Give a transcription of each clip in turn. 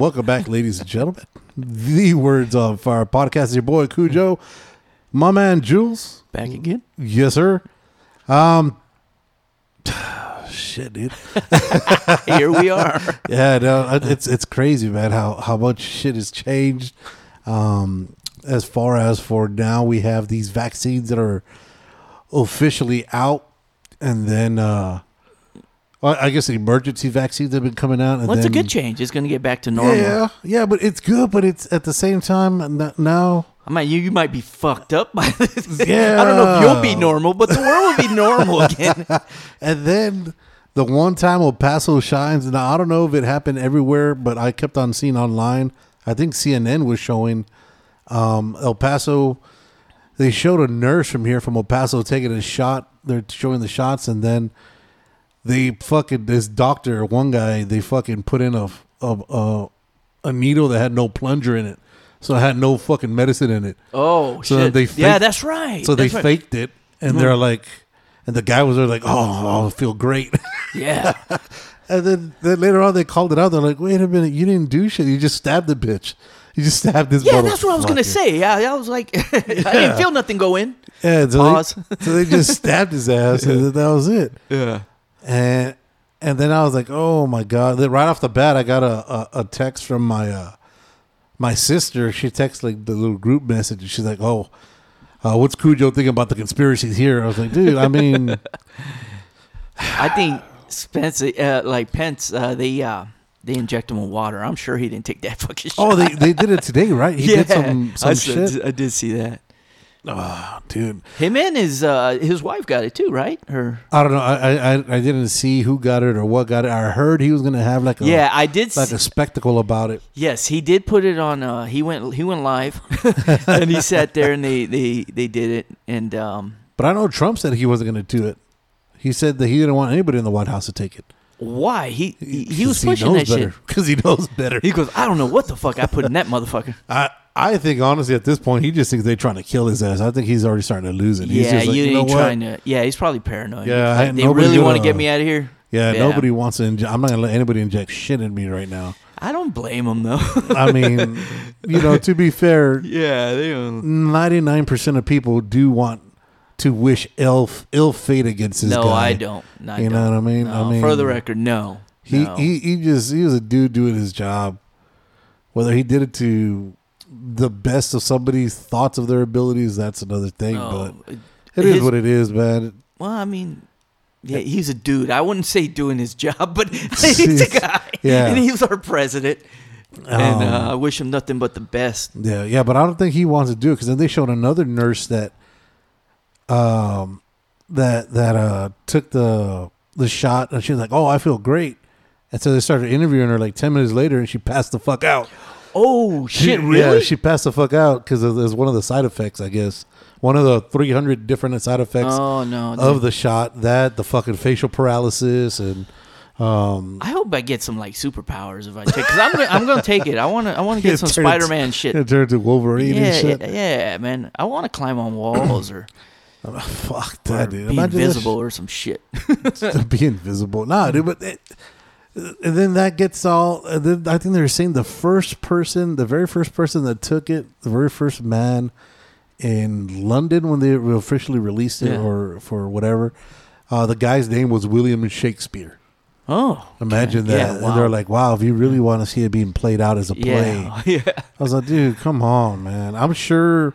Welcome back, ladies and gentlemen. The Words on Fire podcast is your boy Kujo, my man Jules. Back again? Yes, sir. Um, shit, dude. Here we are. Yeah, no, it's it's crazy, man. How how much shit has changed. Um, as far as for now, we have these vaccines that are officially out, and then uh, well, I guess the emergency vaccines have been coming out. And Well, it's a good change. It's going to get back to normal. Yeah, yeah, but it's good. But it's at the same time now. I mean, you, you might be fucked up by this. Yeah. I don't know if you'll be normal, but the world will be normal again. And then the one time El Paso shines. Now I don't know if it happened everywhere, but I kept on seeing online. I think CNN was showing um, El Paso. They showed a nurse from here from El Paso taking a shot. They're showing the shots, and then they fucking this doctor, one guy, they fucking put in a a a, a needle that had no plunger in it, so it had no fucking medicine in it. Oh, So shit. they yeah, that's right. So they right. Mm-hmm. faked it, and they're like, and the guy was there like, oh, I feel great. Yeah. and then, then later on, they called it out. They're like, wait a minute, you didn't do shit. You just stabbed the bitch. You just stabbed this. Yeah, that's what I was going to motherfucker." say. Yeah, I was like, I didn't feel nothing go in. Yeah, so Pause. They, so they just stabbed his ass, and that was it. Yeah. And and then I was like, oh my god! Then right off the bat, I got a a, a text from my uh, my sister. She texted like the little group message. She's like, oh. Uh, what's Kujo thinking about the conspiracies here? I was like, dude, I mean, I think Spence, uh, like Pence, uh, they uh, they inject him with water. I'm sure he didn't take that fucking shit. oh, they, they did it today, right? He did some, some I, shit. I did see that. Oh, dude, Him and his uh, his wife got it too, right? Her. I don't know. I, I I didn't see who got it or what got it. I heard he was gonna have like a Yeah, I did. like see- a spectacle about it. Yes, he did put it on. Uh, he went he went live, and he sat there and they they they did it. And um, But I know Trump said he wasn't gonna do it. He said that he didn't want anybody in the White House to take it. why he he, he was pushing knows that better. shit. because he knows better. He goes, I don't know what the fuck I put in that motherfucker. I I think honestly at this point he just thinks they're trying to kill his ass. I think he's already starting to lose it. He's yeah, just like, you, you know what? trying to. Yeah, he's probably paranoid. Yeah, Like, they really want to get me out of here. Yeah, Yeah. nobody wants to. I'm not gonna let anybody inject shit in me right now. I don't blame him though. I mean, you know, to be fair, yeah, they 99 percent of people do want to wish ill ill fate against this No, guy. I don't. I You know don't. what I mean? I mean, for the record, no. He, no. he he just he was a dude doing his job. Whether he did it to the best of somebody's thoughts of their abilities, that's another thing. No, but it is his- what it is, man. Well, I mean, yeah, he's a dude. I wouldn't say doing his job, but he's a guy. Yeah. And he's our president. and Um, uh, I wish him nothing but the best. Yeah, yeah, but I don't think he wants to do it because then they showed another nurse that, um, that that uh took the the shot and she was like, "Oh, I feel great," and so they started interviewing her like ten minutes later, and she passed the fuck out. Oh, She- shit, really? Yeah, she passed the fuck out because it was one of the side effects, I guess. One of the three hundred different side effects oh, no. of the shot. That the fucking facial paralysis and um. I hope I get some like superpowers if I take because I'm gonna, I'm gonna take it. I want to I want to get some Spider Man shit. It turned to Wolverine Yeah, and shit. yeah, yeah, man. I want to climb on walls or, Fuck or that, dude. be Imagine invisible or some shit. to be invisible. Nah, dude, but it, and then that gets all. And then I think they were saying the first person, the very first person that took it, the very first man in London when they officially released it Yeah. or for whatever. Uh, the guy's name was William Shakespeare. Oh, Imagine okay. that. Yeah, And they're like, wow, if you really want to see it being played out as a play. yeah, yeah. I was like, dude, come on, man. I'm sure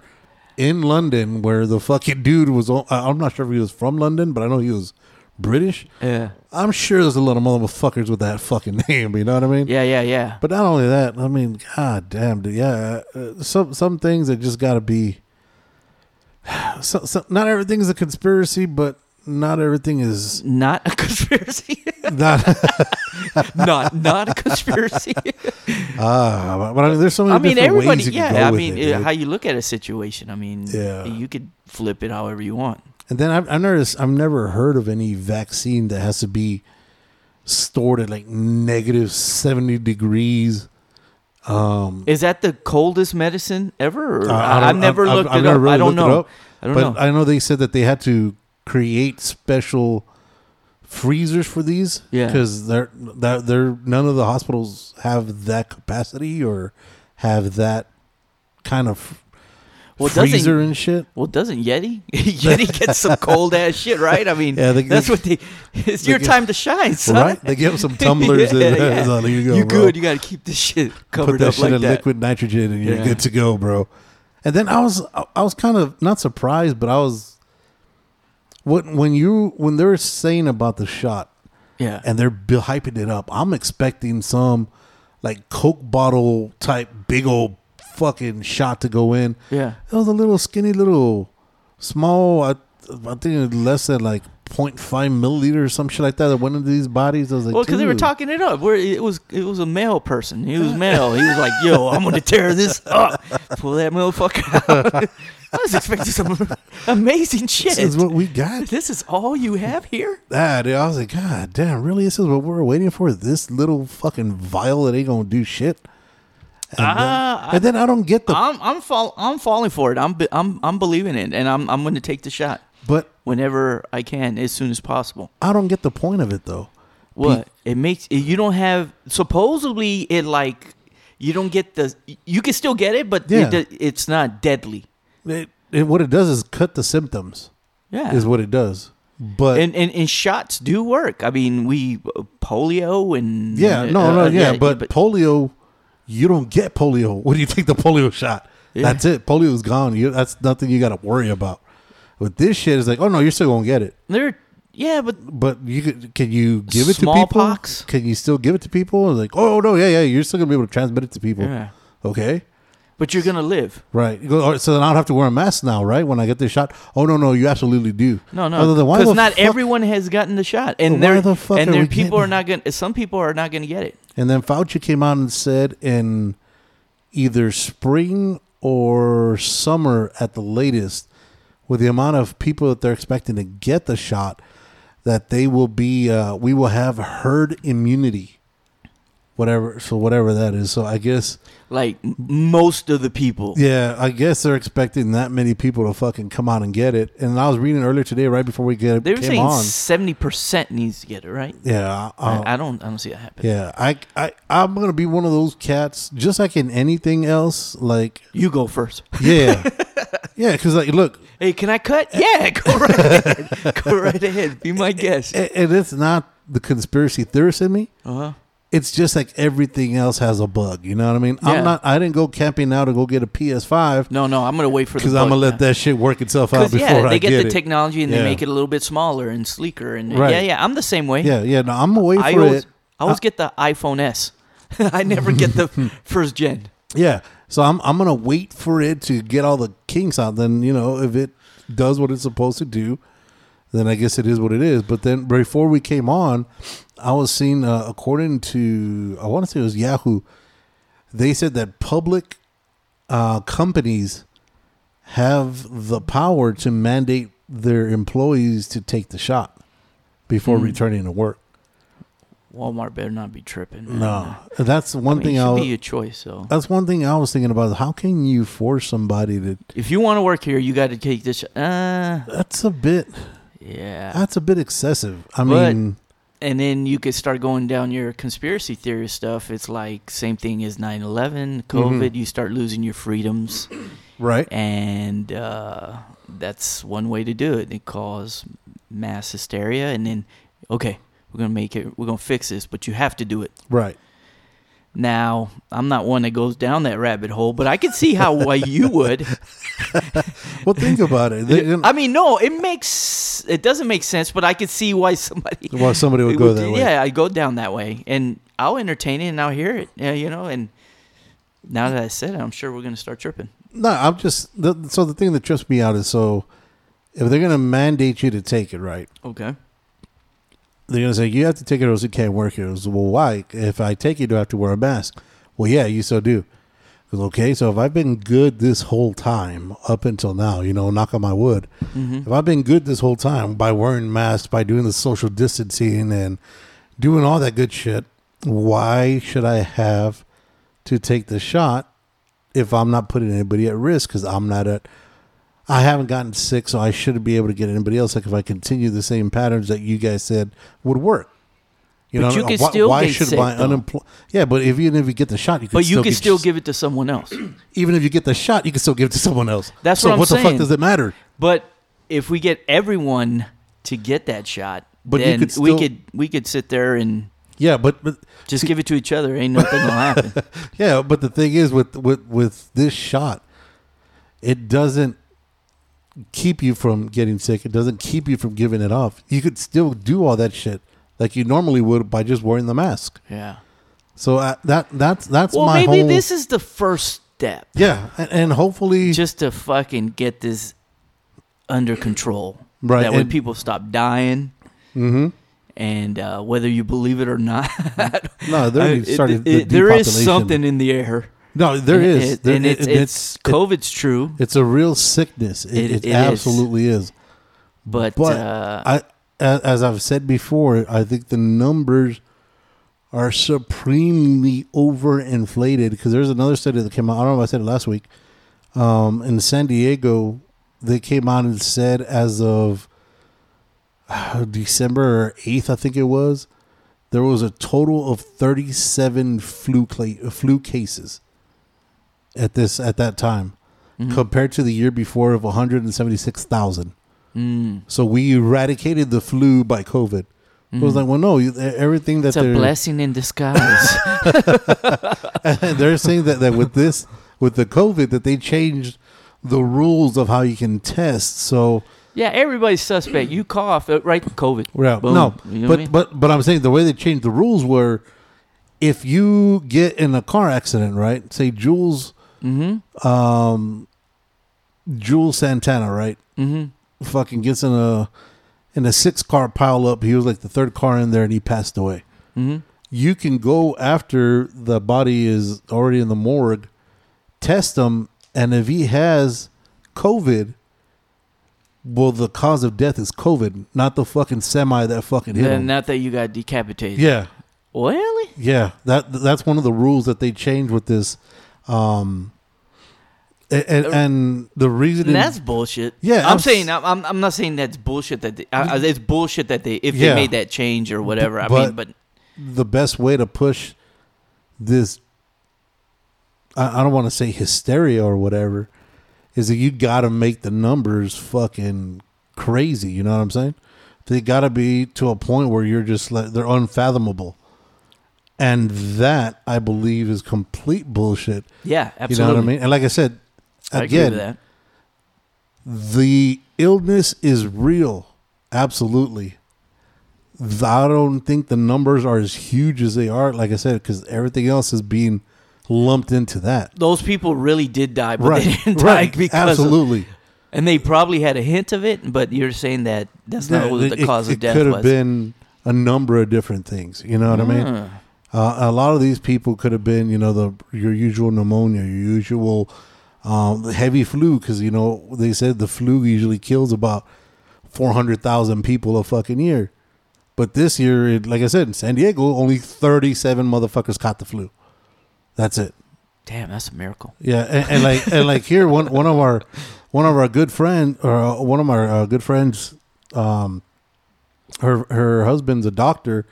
in London where the fucking dude was, I'm not sure if he was from London, but I know he was British. Yeah. I'm sure there's a lot of motherfuckers with that fucking name. You know what I mean? Yeah, yeah, yeah. But not only that, I mean, god damn, dude. Yeah, uh, some some things that just got to be. So, so, not everything is a conspiracy, but not everything is Not a conspiracy. not. not not a conspiracy. Ah, but I mean, there's so many I mean, everybody. Yeah, I mean, it, uh, how you look at a situation. I mean, Yeah. you could flip it however you want. And then I've, I've never I've never heard of any vaccine that has to be stored at like negative seventy degrees. Um, Is that the coldest medicine ever? I have never I've- looked I've it never up. really I don't know. up, I don't but know. I know they said that they had to create special freezers for these. Yeah. because they're they're, they're none of the hospitals have that capacity or have that kind of Well, doesn't- freezer and shit. well, doesn't Yeti? Yeti gets some cold ass shit, right? I mean, Yeah, they- that's they- what they. It's they your get- time to shine, son. Right? They give them some tumblers Yeah, and yeah. so you go. you good? You got to keep this shit covered put that up shit like in that. liquid nitrogen and you're Yeah. good to go, bro. And then I was I was kind of not surprised, but I was when when you when they're saying about the shot Yeah, and they're hyping it up, I'm expecting some like Coke bottle type big old fucking shot to go in. yeah. It was a little skinny little small. I, I think less than like 0.5 milliliter or some shit like that that went into these bodies. I was like, Well, because they were talking it up. Where it was, it was a male person. He was male. He was like, "Yo, I'm gonna tear this up, pull that motherfucker out." I was expecting some amazing shit. This is what we got. This is all you have here. Ah, dude, I was like, God damn, really? This is what we're waiting for? This little fucking vial that ain't gonna do shit. And, Ah, then, and then I don't get the, I'm, I'm, fall, I'm falling for it. I'm, I'm, I'm believing it, and I'm, I'm going to take the shot but whenever I can, as soon as possible. I don't get the point of it though. What it makes you don't have supposedly it like you don't get the you can still get it, but Yeah. it, it's not deadly. It, it, what it does is cut the symptoms. Yeah, Is what it does. But and, and and shots do work. I mean, we polio and yeah, no, uh, no, uh, yeah, but, polio, you don't get polio when you take the polio shot. Yeah. That's it. Polio's gone. You, that's nothing you got to worry about. With this shit, it's like, oh no, you're still gonna get it. there, yeah, but But you could, can you give it to people? Can you still give it to people? Like, oh no, yeah, yeah, you're still gonna be able to transmit it to people. yeah, Okay, but you're gonna live. right. You go, all right, so then I don't have to wear a mask now, right? When I get this shot. Oh no, no, you absolutely do. No, Other no, than, why because not fuck- everyone has gotten the shot, and there the fuck and are there people are not gonna. Some people are not gonna get it. And then Fauci came out and said in either spring or summer at the latest, with the amount of people that they're expecting to get the shot, that they will be, uh, we will have herd immunity. Whatever, so whatever that is. So I guess, Like most of the people. yeah, I guess they're expecting that many people to fucking come out and get it. And I was reading earlier today, right before we get They were saying on. seventy percent needs to get it, right? Yeah, uh, I, I don't. I don't see that happening. yeah. I, I, I'm gonna be one of those cats, just like in anything else. Like, You go first. Yeah, yeah. Because like, look, Hey, can I cut? Yeah, go right ahead. go right ahead. Be my guest. and, and it's not the conspiracy theorist in me. Uh huh. It's just like everything else has a bug. You know what I mean? Yeah. I'm not. I didn't go camping now to go get a PS5 No, no, I'm gonna wait for the. because I'm gonna let that shit work itself out before yeah, I they get, get the it. technology and Yeah. they make it a little bit smaller and sleeker and Right. yeah, yeah. I'm the same way. Yeah, yeah. No, I'm gonna wait I for always, it. I always get the iPhone S. I never get the first gen. Yeah. So I'm I'm gonna wait for it to get all the kinks out. Then you know if it does what it's supposed to do, then I guess it is what it is. But then before we came on, I was seeing uh, according to I want to say it was Yahoo, they said that public uh, companies have the power to mandate their employees to take the shot before Hmm. returning to work. Walmart better not be tripping. man. No, that's one I mean, thing. it I should was, be a choice. So that's one thing I was thinking about. Is how can you force somebody to? if you want to work here, you got to take this. Uh, That's a bit. yeah. That's a bit excessive. I But- mean, and then you could start going down your conspiracy theory stuff. It's like same thing as 9/11, COVID. Mm-hmm. You start losing your freedoms, right? and uh, that's one way to do it. It cause mass hysteria, and then okay, we're gonna make it. We're gonna fix this, but you have to do it. Right. Now, I'm not one that goes down that rabbit hole, but I can see how why you would. Well, think about it. They- I mean, no, it makes it doesn't make sense, but I could see why somebody Why somebody would go that way. Yeah, I go down that way, and I'll entertain it and I'll hear it. Yeah, you know. And now that I said it, I'm sure we're gonna start tripping. no, I'm just. The, so the thing that trips me out is so if they're gonna mandate you to take it, right? Okay. They're gonna say you have to take it or else you can't work here. Was, well, why? If I take it, do I have to wear a mask? Well, yeah, you so do. 'Cause, okay, so if I've been good this whole time up until now, you know, knock on my wood, mm-hmm. if I've been good this whole time by wearing masks, by doing the social distancing and doing all that good shit, why should I have to take the shot if I'm not putting anybody at risk? Because I'm not at, I haven't gotten sick, so I shouldn't be able to get anybody else. Like if I continue the same patterns that you guys said would work. You But know, you uh, can why, still why should sick, my unemployed? Yeah, but if even if you get the shot, you can But you still can still give it to someone else. even if you get the shot, you can still give it to someone else. That's so what I'm what the fuck does it matter? But if we get everyone to get that shot, But then could we could we could sit there and Yeah, but but just give it to each other. Ain't nothing gonna happen. yeah, but the thing is with with with this shot, it doesn't keep you from getting sick. It doesn't keep you from giving it off. You could still do all that shit like you normally would by just wearing the mask. Yeah. So uh, that that's that's Well, my maybe whole this is the first step, yeah, and, and hopefully just to fucking get this under control. Right, That way and- people stop dying. Mhm. And uh, whether you believe it or not, no, they already I- it- started. the there is something in the air. No, there It- is, it- There- and it- it's, it- it's COVID's true, It's a real sickness. It, It- it is. absolutely is. but, But uh, I, as I've said before, I think the numbers are supremely overinflated because there's another study that came out. I don't know if I said it last week. Um, in San Diego, they came out and said as of uh, December 8th, I think it was, there was a total of 37 flu cla- flu cases at this at that time mhm. compared to the year before of 176,000. Mm. So we eradicated the flu by COVID. It was Mhm. like, well, no, you- everything that it's a blessing in disguise. they're saying that, that with this, with the COVID, that they changed the rules of how you can test. So yeah, everybody's suspect. You cough, uh, right? COVID. yeah, Boom. no, You know but I mean? but but I'm saying the way they changed the rules were, if you get in a car accident, right? Say Jules, Mm-hmm. um, Jules Santana, right? Mm-hmm. Fucking gets in a in a six car pile up. He was like the third car in there, and he passed away. Mm-hmm. you can go after the body is already in the morgue, test him, and if he has COVID, well, the cause of death is COVID, not the fucking semi that fucking hit him. not that you got decapitated. yeah, Really? yeah. That that's one of the rules that they changed with this, um, and, and the reason And that's bullshit. Yeah, I'm I'm saying I'm, I'm not saying that's bullshit that they, uh, it's bullshit that they if Yeah. they made that change or whatever. I but- mean, but the best way to push this I, I don't want to say hysteria or whatever is that you got to make the numbers fucking crazy you know what i'm saying they got to be to a point where you're just like they're unfathomable and that i believe is complete bullshit yeah, absolutely. you know what i mean and like i said I again with that. the illness is real absolutely i don't think the numbers are as huge as they are like i said because everything else is being lumped into that Those people really did die, but they didn't right die because of, absolutely and they probably had a hint of it. But you're saying that that's not what the it, cause it of death It could was. have been a number of different things you know what i mean Mm. Uh, a lot of these people could have been, you know, the your usual pneumonia, your usual um, the heavy flu, because you know they said the flu usually kills about four hundred thousand people a fucking year, but this year, it, like I said, in San Diego, only thirty-seven motherfuckers caught the flu. That's it. Damn, that's a miracle. Yeah, and, and like and like here, one one of our one of our good friend or uh, one of our uh, good friends, um, her her husband's a doctor,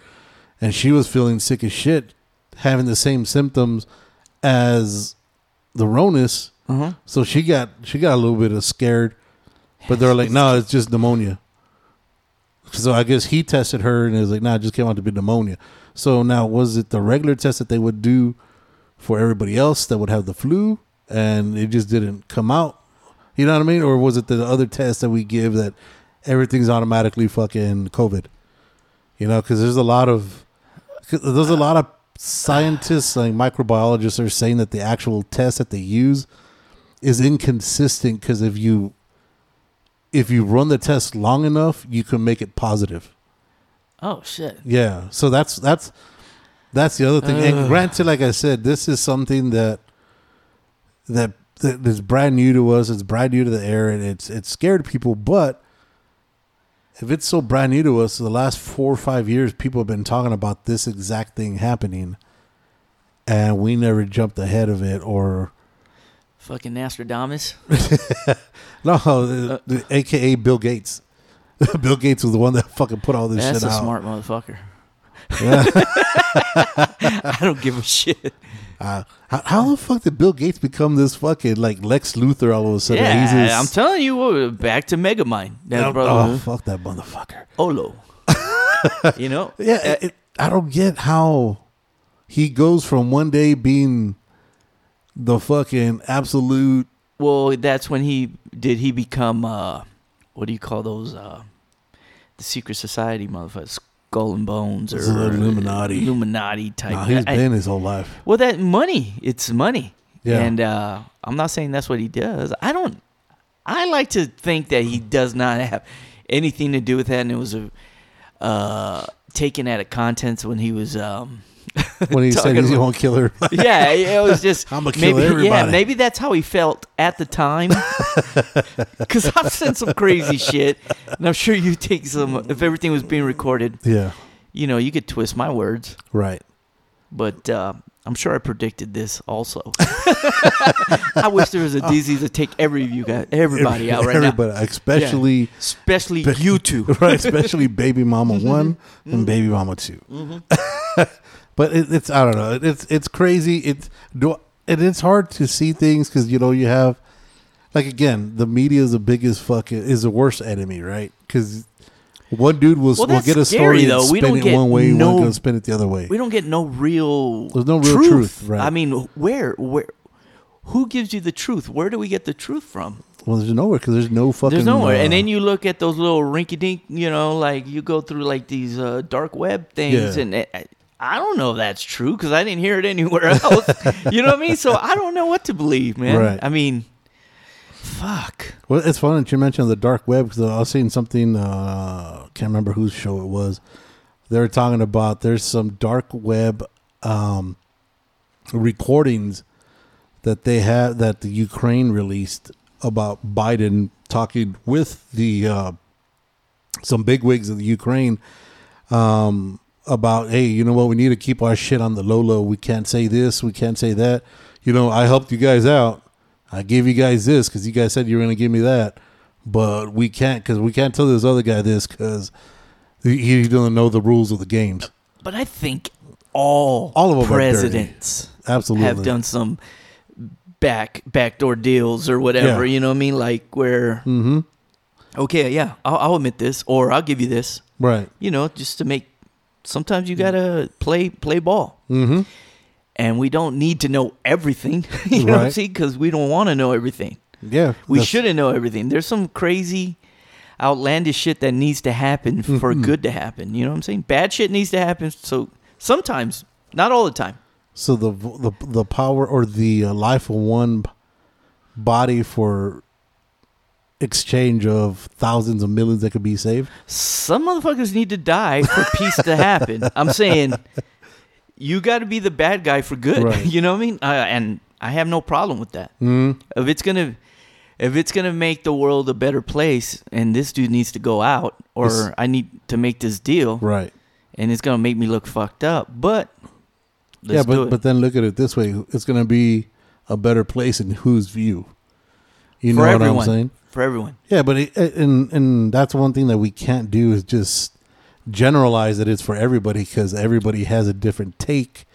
and she was feeling sick as shit, having the same symptoms as the Ronus. Uh-huh. So she got she got a little bit of scared, but they're like, no, it's just pneumonia. So I guess he tested her and it was like, nah, it just came out to be pneumonia. So now was it the regular test that they would do for everybody else that would have the flu and it just didn't come out? You know what I mean? Or was it the other test that we give that everything's automatically fucking COVID? You know, because there's a lot of there's a lot of scientists like microbiologists are saying that the actual test that they use is inconsistent because if you if you run the test long enough, you can make it positive. Oh shit. Yeah. So that's that's that's the other thing. Ugh. And granted, like I said, this is something that that that is brand new to us. It's brand new to the air, and it's it's scared people. But if it's so brand new to us, the last four or five years, people have been talking about this exact thing happening, and we never jumped ahead of it or. Fucking Nostradamus. No, the, the, AKA Bill Gates. Bill Gates was the one that fucking put all this That's shit a smart motherfucker. Yeah. I don't give a shit. Uh, how, how the fuck did Bill Gates become this fucking like Lex Luthor all of a sudden? Yeah, this- I'm telling you, back to Megamind. That oh, brother Oh, fuck that motherfucker. Olo. you know? Yeah, Uh, it, I don't get how he goes from one day being the fucking absolute. well, that's when he did he become uh what do you call those uh the secret society motherfuckers skull and bones or Illuminati. Illuminati type. Nah, he's I- been his whole life. Well, that money, it's money. Yeah. And uh, I'm not saying that's what he does. I don't. I like to think that he does not have anything to do with that, and it was a uh, taken out of contents when he was. Um, When he said talking he about- won't kill her. yeah, it was just. I'ma kill maybe, Yeah, maybe that's how he felt at the time. Because I've said some crazy shit, and I'm sure you take some. If everything was being recorded, yeah, you know, you could twist my words right. but uh, I'm sure I predicted this also. I wish there was a disease to take every of you guys, everybody out right now, Everybody, especially especially Spe- you two. right, especially Baby Mama One Mm-hmm. and Baby Mama 2 but it, it's I don't know. It's it's crazy. It's do and it's hard to see things because you know you have like again the media is the biggest fucking is the worst enemy, right? Because one dude will, Well, will get a scary, story though. and We don't it get one way, no- one going to spin it the other way. We don't get no real. There's no real truth, right. I mean, where, where, who gives you the truth? Where do we get the truth from? Well, there's nowhere because there's no fucking. There's nowhere. and uh, then you look at those little rinky-dink, you know, like you go through like these uh, dark web things, Yeah. and it, I don't know if that's true because I didn't hear it anywhere else. you know what I mean? So I don't know what to believe, man. Right. I mean, fuck. Well, it's funny that you mentioned the dark web because I was seeing something. Uh, can't remember whose show it was. They were talking about there's some dark web um, recordings that they have that the Ukraine released about Biden talking with the uh, some bigwigs of the Ukraine um, about hey, you know what, we need to keep our shit on the low low. We can't say this, we can't say that. You know, I helped you guys out. I gave you guys this because you guys said you were going to give me that, but we can't because we can't tell this other guy this because he, he doesn't know the rules of the games. But I think all All of presidents Absolutely, have done some back backdoor deals or whatever. Yeah. You know what I mean? Like where, Mm-hmm. okay, yeah, I'll, I'll admit this, or I'll give you this. Right. You know, just to make. Sometimes you gotta play play ball. Mm-hmm. and we don't need to know everything. you know what I'm saying? Because we don't want to know everything. Yeah. We shouldn't know everything. There's some crazy, outlandish shit that needs to happen for Mhm. good to happen. You know what I'm saying? Bad shit needs to happen. So sometimes, not all the time. So the the the power or the uh, life of one body for exchange of thousands of millions that could be saved. Some motherfuckers need to die for peace to happen. I'm saying you got to be the bad guy for good. Right. You know what I mean? Uh, and I have no problem with that. Mm. if it's gonna if it's gonna make the world a better place and this dude needs to go out or It's- i need to make this deal Right. and it's gonna make me look fucked up but let's yeah, but but then look at it this way: it's to be a better place in whose view? You For know what everyone. I'm saying? For everyone Yeah, but it, and and that's one thing that we can't do is just generalize that it's for everybody because everybody has a different take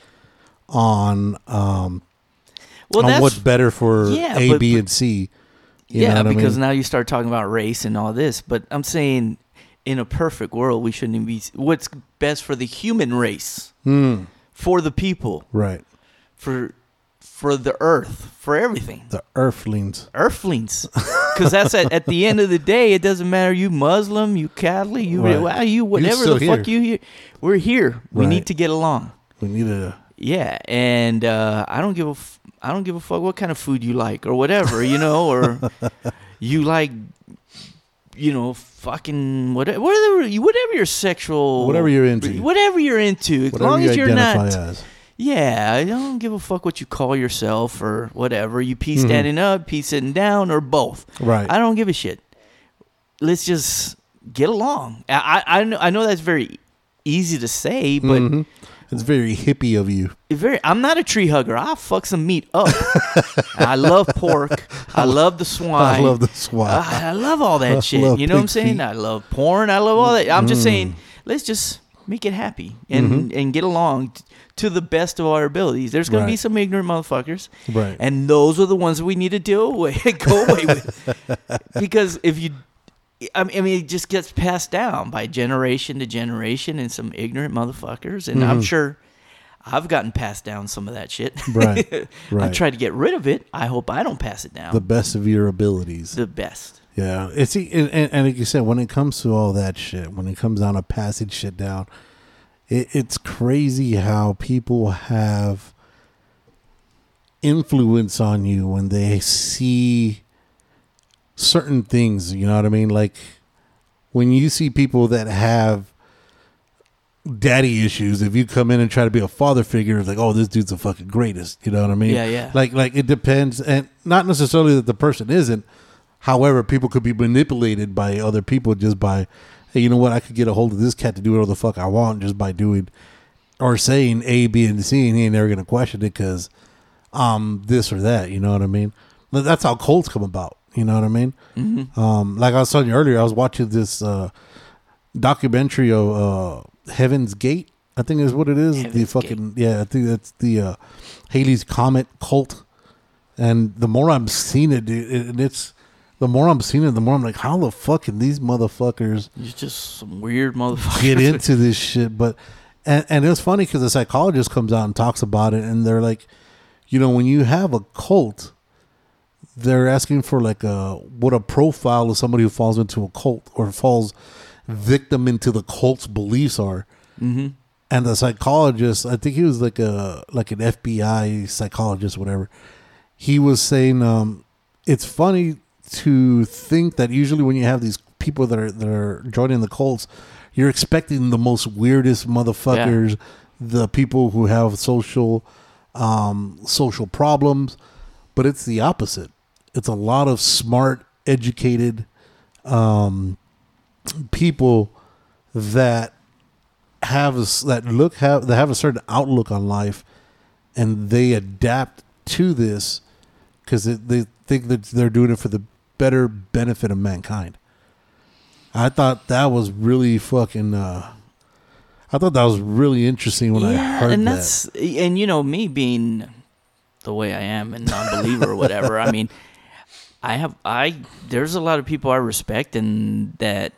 on um well on what's better for Yeah, A, but- B, but- and C. You yeah know what because I mean? now you start talking about race and all this but i'm saying in a perfect world we shouldn't be what's best for the human race Hmm, for the people right. for for the earth for everything The Earthlings. Earthlings, because that's at, at the end of the day. It doesn't matter you Muslim, you Catholic, you Right. you whatever the fuck you here. We're here. We Right. need to get along. We need a Yeah, and uh, I don't give a f- I don't give a fuck what kind of food you like or whatever, you know, or you like you know, fucking whatever, whatever, you- whatever your sexual, Whatever you're into. whatever you're into, as Whatever long you as you're not, as. Yeah, I don't give a fuck what you call yourself or whatever. You pee Mhm. standing up, pee sitting down, or both. Right. I don't give a shit. Let's just get along. I I, I know I know that's very easy to say, but Mhm. it's very hippie of you. very. I'm not a tree hugger. I'll fuck some meat up. I love pork. I love the swine. I love the swine. I, I love all that shit. love You know what I'm pig saying? feet. I love porn. I love all that. I'm just Mm. saying, let's just make it happy and Mm-hmm. and get along t- to the best of our abilities. There's gonna be some ignorant motherfuckers, Right. and those are the ones that we need to deal with. Go away with, because if you. I mean, it just gets passed down by generation to generation, and some ignorant motherfuckers. And I'm Mhm. sure I've gotten passed down some of that shit. Right, I right. try to get rid of it. I hope I don't pass it down. the best of your abilities. the best. Yeah, it's and, and, and like you said, when it comes to all that shit, when it comes down to passing shit down, it, it's crazy how people have influence on you when they see certain things. You know what I mean? Like when you see people that have daddy issues, if you come in and try to be a father figure, it's like, oh, this dude's the fucking greatest. You know what I mean? Yeah, yeah. Like, like it depends, and not necessarily that the person isn't. However, people could be manipulated by other people just by, hey, you know what? I could get a hold of this cat to do whatever the fuck I want just by doing or saying A, B, and C, and he ain't never gonna question it because um this or that. You know what I mean? That's how cults come about. You know what I mean? Mm-hmm. Um, like I was telling you earlier, I was watching this uh, documentary of uh, Heaven's Gate. I think is what it is. the Heaven's fucking yeah, I think that's the uh, Halley's Comet cult. And the more I'm seeing it, dude, it- and it's the more I'm seeing it, the more I'm like, how the fuck can these motherfuckers You're just some weird motherfucker. get into this shit? But and and it was funny because the psychologist comes out and talks about it, and they're like, you know, when you have a cult, they're asking for like a what a profile of somebody who falls into a cult or falls victim into the cult's beliefs are. Mm-hmm. And the psychologist, I think he was like a like an FBI psychologist, whatever. He was saying, um, it's funny to think that usually when you have these people that are that are joining the cults, you're expecting the most weirdest motherfuckers, the people who have social um, social problems, but it's the opposite. It's a lot of smart, educated um, people that have a, that look have that have a certain outlook on life, and they adapt to this because they think that they're doing it for the better benefit of mankind. I thought that was really fucking. Uh, I thought that was really interesting when I heard and that. that's and you know me being the way I am and non-believer or whatever. I mean, I have I there's a lot of people I respect and that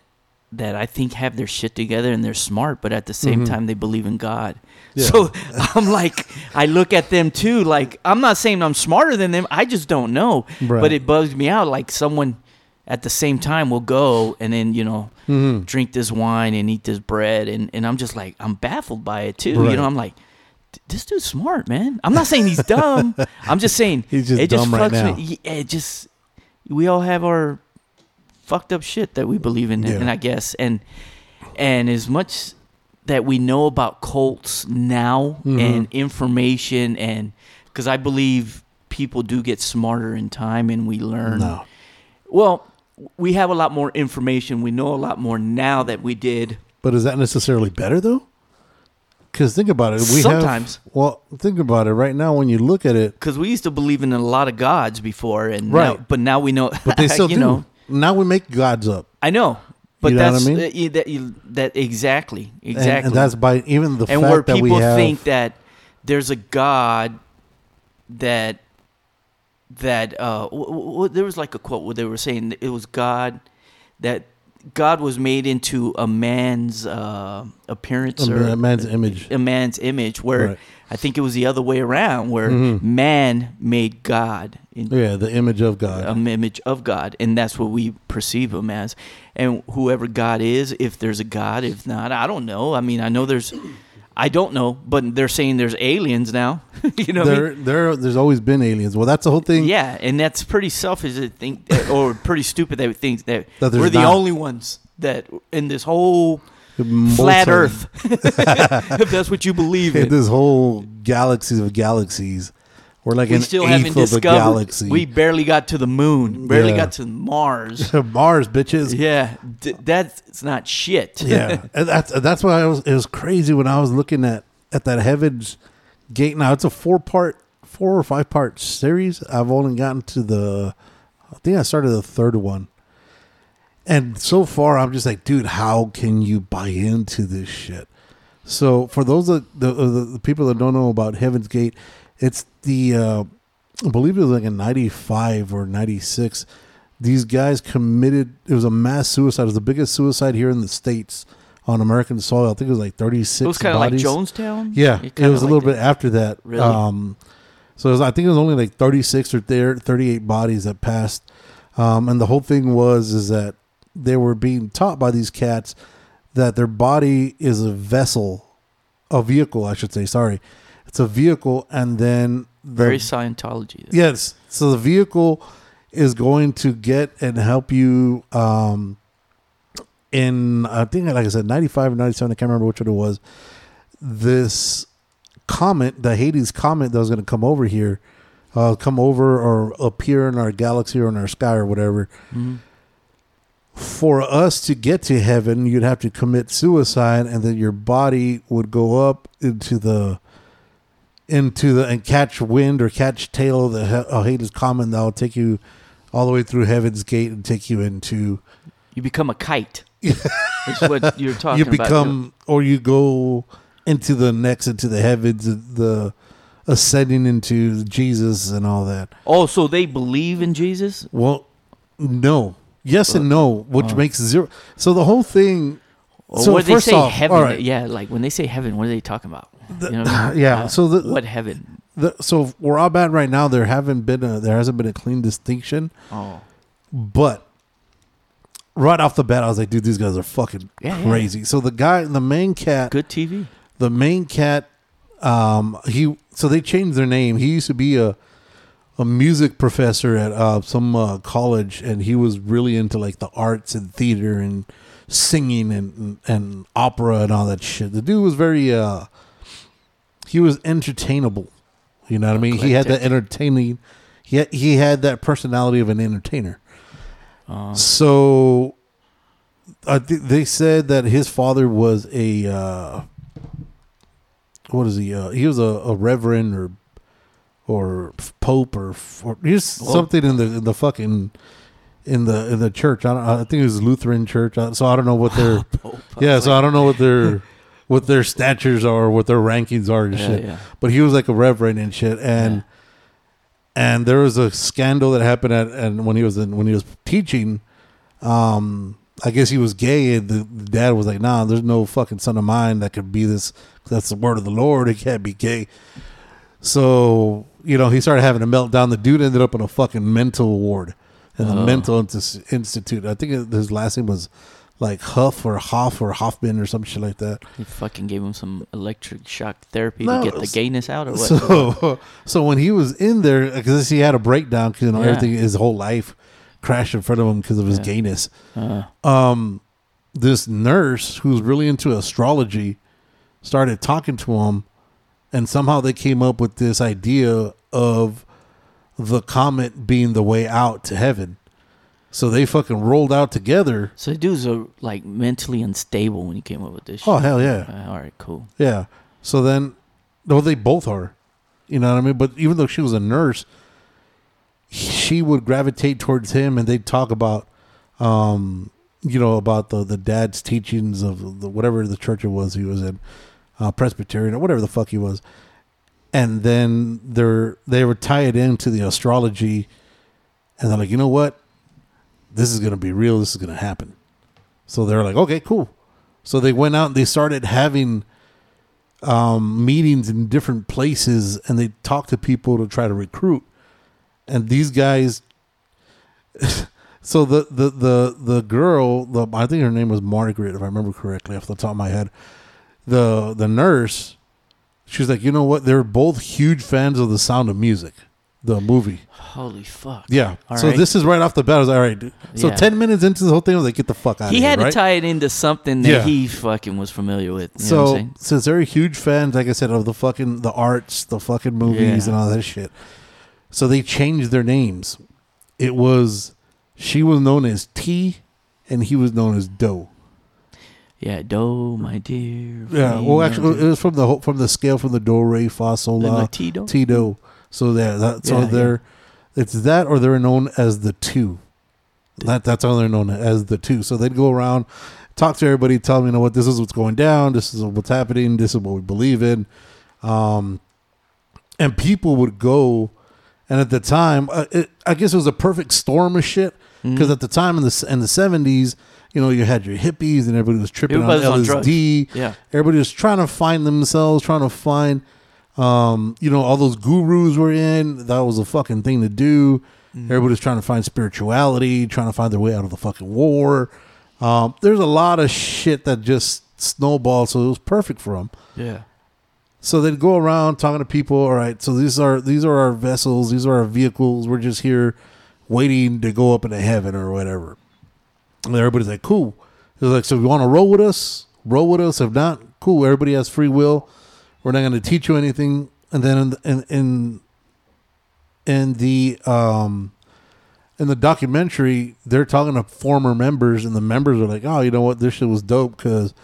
that I think have their shit together and they're smart, but at the same Mhm. time they believe in God. Yeah. So I'm like, I look at them too. Like I'm not saying I'm smarter than them. I just don't know. Right. But it bugs me out. Like someone at the same time will go and then you know Mhm. drink this wine and eat this bread and, and I'm just like I'm baffled by it too. Right. You know, I'm like this dude's smart, man. I'm not saying he's dumb. I'm just saying He's just it dumb right now. Me. It just we all have our fucked up shit that we believe in, Yeah. and I guess and and as much that we know about cults now Mhm. and information and because I believe people do get smarter in time and we learn. No. Well, we have a lot more information. We know a lot more now that we did. But is that necessarily better though? Because think about it. We Sometimes. Have, well, think about it. Right now, when you look at it, Because we used to believe in a lot of gods before, and Right. now, but now we know. but they still you do. know. Now we make gods up. I know, but You know what I that's mean? uh, that, that exactly, exactly. And, that's by even the and fact where that we people have. think that there's a god that that uh w- w- there was like a quote where they were saying that it was god that god was made into a man's uh appearance a or ma- man's image. a man's image where Right. i think it was the other way around where Mhm. man made god in, Yeah, the image of God. an image of God, and that's what we perceive him as. And whoever God is, if there's a God, if not, I don't know. I mean, I know there's, I don't know, but they're saying there's aliens now. you know, what I there, mean? there, there's always been aliens. Well, that's the whole thing. yeah, and that's pretty selfish to think, that, or pretty stupid that we think that, that we're the not. only ones that in this whole flat Earth, if that's what you believe in in. this whole galaxies of galaxies. We're like we an still haven't of the discovered. galaxy. We barely got to the moon. Barely Yeah. got to Mars. Mars, bitches. yeah, d- that's not shit. yeah, and that's that's why I was. It was crazy when I was looking at at that Heaven's Gate. Now it's a four part, four or five part series. I've only gotten to the. I think I started the third one, and so far I'm just like, dude, how can you buy into this shit? So for those that the, the, the people that don't know about Heaven's Gate, it's the uh, I believe it was like in '95 or '96. These guys committed. It was a mass suicide. It was the biggest suicide here in the states on American soil. I think it was like 36 It was kind of like. Jonestown. Yeah, it, kinda was a little bit after that. Really? Um, so was, I think it was only like 36 or there 38 bodies that passed. Um, and the whole thing was is that they were being taught by these cats that their body is a vessel, a vehicle, I should say. Sorry, it's a vehicle, and then the- Very Scientology. Yes. So the vehicle is going to get and help you um in I think like I said 95 or 97 I can't remember which one it was this comet the Hades comet that was going to come over here uh come over or appear in our galaxy or in our sky or whatever Mhm. for us to get to heaven you'd have to commit suicide and then your body would go up into the into the and catch wind or catch tail of the he- uh, Hades comet that will take you all the way through heaven's gate and take you into You become a kite. Is what you're talking you about. become or you go into the next into the heavens the ascending into jesus and all that Oh, so they believe in Jesus? well no yes and no which Uh. makes zero so the whole thing so when they say off, heaven, right. yeah, like when they say heaven, what are they talking about? You know what I mean? yeah Uh, so the, what heaven? the so where i'm at right now there haven't been a there hasn't been a clean distinction Oh, But right off the bat, I was like, dude, these guys are fucking Yeah, yeah. crazy. So the guy, the main cat, good TV. the main cat, um, he so they changed their name. He used to be a a music professor at uh, some uh, college, and he was really into like the arts and theater and singing and, and and opera and all that shit. The dude was very uh, he was entertainable. You know what I mean? He had that entertaining. He had, he had that personality of an entertainer. Uh, So, I think they said that his father was a uh, what is he? Uh, he was a, a reverend or or pope or, or he was Well- something in the in the fucking in the in the church. I don't. I think it was Lutheran church. So I don't know what their yeah. So I don't know what their what their statures are, what their rankings are and Yeah, shit. yeah. But he was like a reverend and shit, and Yeah. and there was a scandal that happened at and when he was in, when he was teaching. Um, I guess he was gay, and the, the dad was like, "Nah, there's no fucking son of mine that could be this. That's the word of the Lord. It can't be gay." So you know, he started having a meltdown. The dude ended up in a fucking mental ward in the Oh. mental institute. I think his last name was like Huff or Hoff or Hoffman or some shit like that. They fucking gave him some electric shock therapy No, to get the gayness out or what? So, so when he was in there, because he had a breakdown, because you know Yeah. everything, his whole life crashed in front of him because of his Yeah. gayness. Uh, Um, this nurse who's really into astrology started talking to him, and somehow they came up with this idea of the comet being the way out to heaven. So they fucking rolled out together. so the dudes are like mentally unstable when you came up with this. Oh shit. hell yeah! Uh, all right, cool. Yeah. So then, no, they both are. You know what I mean? But even though she was a nurse, she would gravitate towards him, and they'd talk about, um, you know, about the the dad's teachings of the whatever the church it was he was in, uh, Presbyterian or whatever the fuck he was, and then they're they were tied into the astrology, and they're like, you know what, this is gonna be real. This is gonna happen. So they're like, okay, cool. So they went out and they started having um, meetings in different places and they talked to people to try to recruit. And these guys, so the, the, the, the girl, the, I think her name was Margaret, if I remember correctly off the top of my head, the, the nurse, She's like, you know what? They're both huge fans of the Sound of Music, the movie. Holy fuck. Yeah. All so right. this is right off the bat. I was like, all right. dude. So Yeah. ten minutes into the whole thing, I was like, get the fuck out He of here. had to right? tie it into something that Yeah. he fucking was familiar with. You know what I'm So saying? since they're huge fans, like I said, of the fucking the arts, the fucking movies, Yeah. and all that shit, so they changed their names. It was she was known as Ti, and he was known as Do. Yeah, Do, my dear. Yeah. friend, Well, actually, it was from the whole- from the scale from the Do Re Fa Sol La like Tito. T Do. So yeah, that, so Yeah, they're it's that or they're known as the two. That that's how they're known as the two. So they'd go around, talk to everybody, tell them, you know what, this is what's going down, this is what's happening, this is what we believe in. Um, and people would go, and at the time, uh, it, I guess it was a perfect storm of shit because Mhm. at the time in the in the seventies, you know, you had your hippies and everybody was tripping Everybody on was on LSD. Yeah. Everybody was trying to find themselves, trying to find, um, you know, all those gurus were in. That was a fucking thing to do. Everybody was trying to find spirituality, trying to find their way out of the fucking war. Um, there's a lot of shit that just snowballed, so it was perfect for them. Yeah. So they'd go around talking to people. All right, so these are these are our vessels, these are our vehicles. We're just here waiting to go up into heaven or whatever. And everybody's like, cool. It's like, so if you want to roll with us, roll with us. If not, cool. Everybody has free will. We're not going to teach you anything. And then in in in, in the um in the documentary, they're talking to former members, and the members are like, "Oh, you know what? This shit was dope because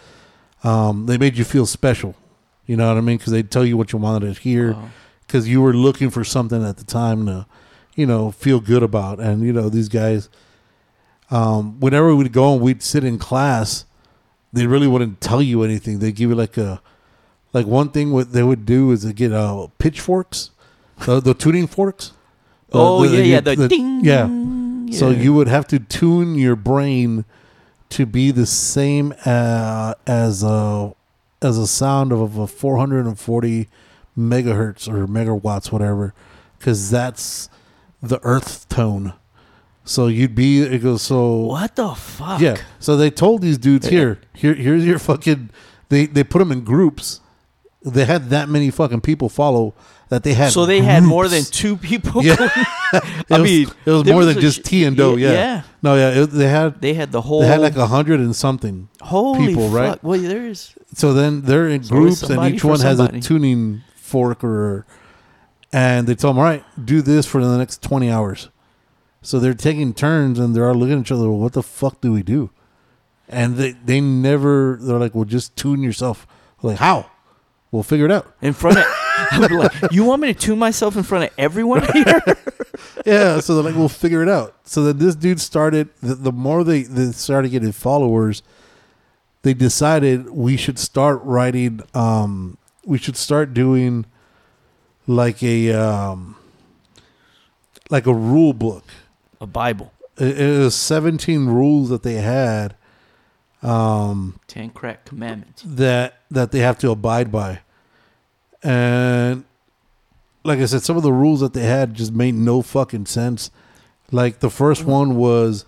um, they made you feel special." You know what I mean? Because they tell you what you wanted to hear Wow. because you were looking for something at the time to, you know, feel good about. And you know, these guys, um, whenever we'd go and we'd sit in class, they really wouldn't tell you anything. They give you like a, like one thing what they would do is they get uh, pitchforks, the, the tuning forks. Uh, Oh, yeah, you- yeah. The, ding. yeah. So you would have to tune your brain to be the same uh, as a as a sound of a 440 megahertz or megawatts, whatever, because that's the Earth tone. So you'd be it goes so What the fuck? yeah. So they told these dudes here, here, here's your fucking. They they put them in groups. They had that many fucking people follow that they had. So they had more than two people. Yeah. It I was, mean, it was more was than just sh- Ti and Do. yeah, Yeah. No, yeah. It, they had They had the whole. they had like a hundred and something. holy people, right? fuck. Well, there's. So then they're in groups, and each one has somebody. a tuning fork, or and they tell them, all right, do this for the next twenty hours. So they're taking turns, and they're all looking at each other. Well, what the fuck do we do? And they they never. They're like, well, just tune yourself. Like, how? We'll figure it out. in front of. I'm like, you want me to tune myself in front of everyone here? yeah, so they're like, we'll figure it out. So then this dude started. The, the more they, they started getting followers, they decided we should start writing. Um, we should start doing like a um, like a rule book. a Bible. It, it was seventeen rules that they had um, Ten crack commandments. that that they have to abide by, and like I said, some of the rules that they had just made no fucking sense. Like the first one was,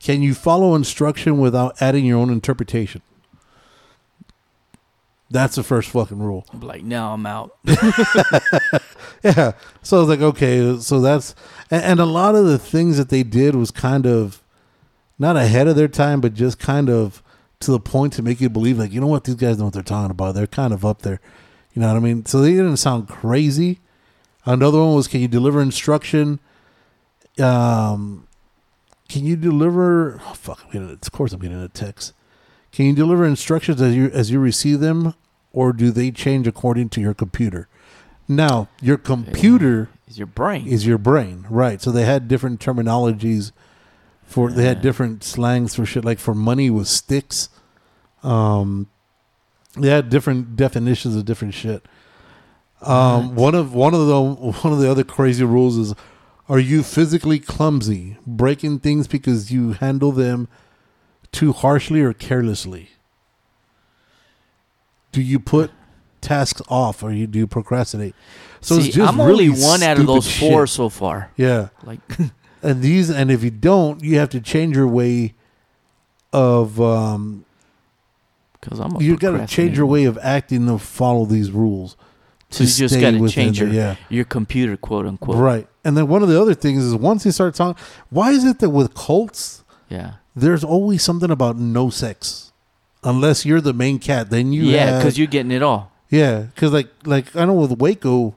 can you follow instruction without adding your own interpretation? That's the first fucking rule. I'm like, now I'm out. Yeah. So I was like, okay, so that's and, and a lot of the things that they did was kind of not ahead of their time, but just kind of to the point to make you believe, like, you know what, these guys know what they're talking about. They're kind of up there. You know what I mean? So they didn't sound crazy. Another one was, can you deliver instruction? Um, can you deliver? Oh, fuck! Getting, of course, I'm getting a text. Can you deliver instructions as you as you receive them, or do they change according to your computer? Now, your computer Is your brain. is your brain, right? So they had different terminologies for. They had different slangs for shit. Like for money was sticks. Um, they had different definitions of different shit. Um, one of one of the one of the other crazy rules is: Are you physically clumsy, breaking things because you handle them too harshly or carelessly? Do you put tasks off, or you do you procrastinate? So See, it's just I'm only really one out of those four shit. so far. Yeah, Like, and these, and if you don't, you have to change your way of. Um, because I'm a you got to change your way of acting to follow these rules. So you just got to change the- your yeah. your computer, quote unquote. Right. And then one of the other things is once he start talking, why is it that with cults, Yeah. there's always something about no sex, unless you're the main cat. Then you yeah, because you're getting it all. yeah, because like like I know with Waco,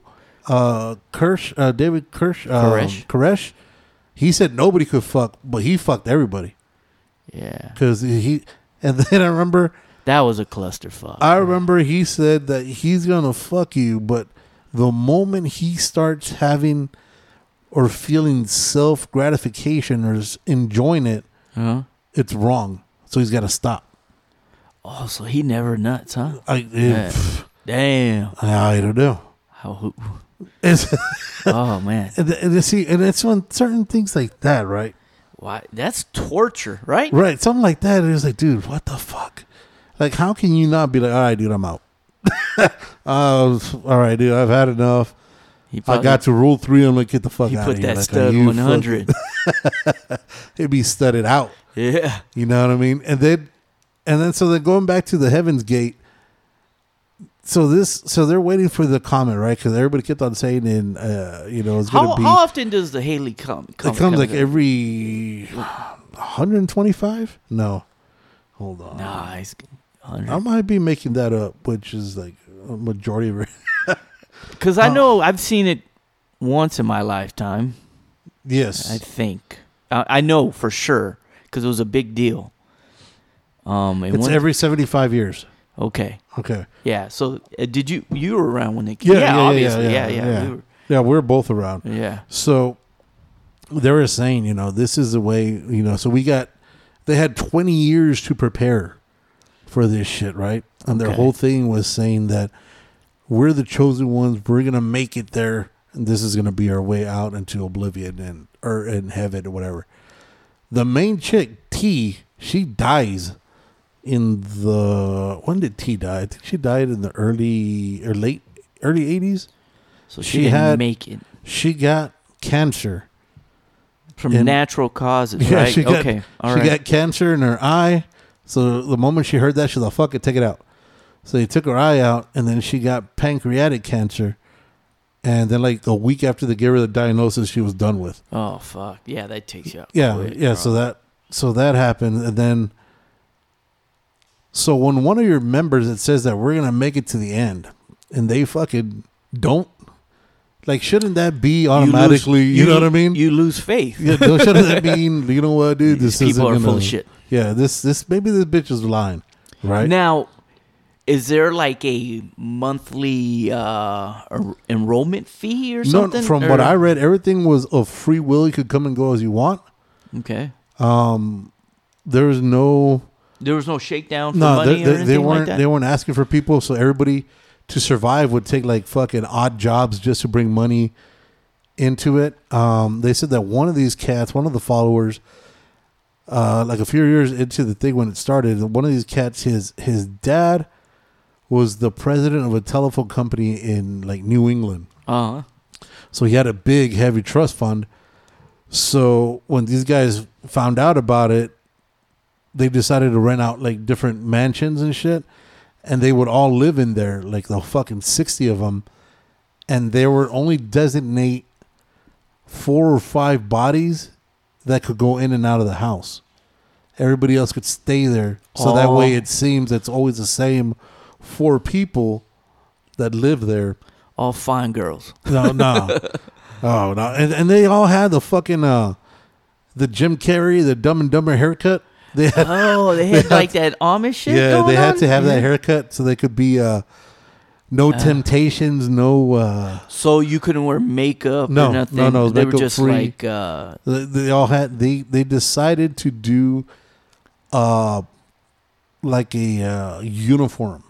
uh, Kirsch, uh, David Kirsch, um, Koresh? Koresh, he said nobody could fuck, but he fucked everybody Yeah. because he. And then I remember, That was a clusterfuck. I remember he said that he's gonna fuck you, but the moment he starts having or feeling self gratification or enjoying it, huh? it's wrong. So he's got to stop. Oh, so he never nuts, huh? I, Yeah. Damn. I don't know. How? Oh man. and, and see, and it's when certain things like that, right? Why? That's torture, right? Right, something like that. It's like, dude, what the fuck? Like, how can you not be like, all right, dude, I'm out. uh, all right, dude, I've had enough. He I got to rule three. I'm like, get the fuck out of here. that Like, stud 100. fucking- It'd be studded out. yeah. You know what I mean? And then, and then, so then going back to the Heaven's Gate. So this, so they're waiting for the comet, right? Because everybody kept on saying, in uh, you know, it's gonna How, be. how often does the Halley come? come it comes like come- every 125. No, hold on. Nah, he's I might be making that up, which is like a majority of it. Because uh, I know I've seen it once in my lifetime. yes, I think. I, I know for sure because it was a big deal. Um, it's every 75 years. okay. Okay. Yeah. So uh, did you? You were around when they? Yeah, yeah, yeah, obviously. yeah, Yeah, yeah. yeah. we were- Yeah, we're both around. yeah. So they were saying, you know, this is the way, you know, so we got, they had 20 years to prepare for this shit, right? And their Okay. whole thing was saying that we're the chosen ones, we're to make it there, and this is going to be our way out into oblivion and, or in heaven or whatever. The main chick, Ti, she dies in the, when did Ti die? I think she died in the early, or late, early 80s. So she, She didn't had- make it She got cancer. from and- natural causes, Yeah, right? got, okay. All she right. got cancer in her eye. So the moment she heard that, she's like, fuck it, take it out. So they took her eye out, and then she got pancreatic cancer. And then, like a week after they gave her the diagnosis, she was done with. oh fuck. Yeah, that takes you out. Yeah, quick, yeah. bro. So that, so that happened, and then, so when one of your members it says that we're gonna make it to the end, and they fucking don't, like, shouldn't that be You automatically? lose- You, know what I mean? You lose faith. yeah, shouldn't that mean? You know what, dude? These This people isn't are full of shit. Yeah, this this maybe this bitch is lying, right? Now, is there like a monthly uh, en- enrollment fee or no, something? from what I read, everything was of free will. You could come and go as you want. okay, Um, there was no there was no shakedown for no. money They, or they, they weren't like they weren't asking for people, so everybody to survive would take like fucking odd jobs just to bring money into it. Um, they said that one of these cats, one of the followers, uh, like a few years into the thing when it started, one of these cats, his his dad was the president of a telephone company in like New England. uh-huh. So he had a big, heavy trust fund. So when these guys found out about it, they decided to rent out like different mansions and shit. And they would all live in there, like the fucking 60 of them. And they would only designate four or five bodies that could go in and out of the house. Everybody else could stay there. So that way Oh. it seems it's always the same four people that live there. All fine girls. No, no. oh no. And and they all had the fucking uh the Jim Carrey, the dumb and dumber haircut. They had Oh, they had like that Amish shit. Yeah, they had on? to have that haircut so they could be uh no temptations, no uh So you couldn't wear makeup No, or no, nothing. no, they were just free. like uh, they, they all had they they decided to do uh like a uh uniform.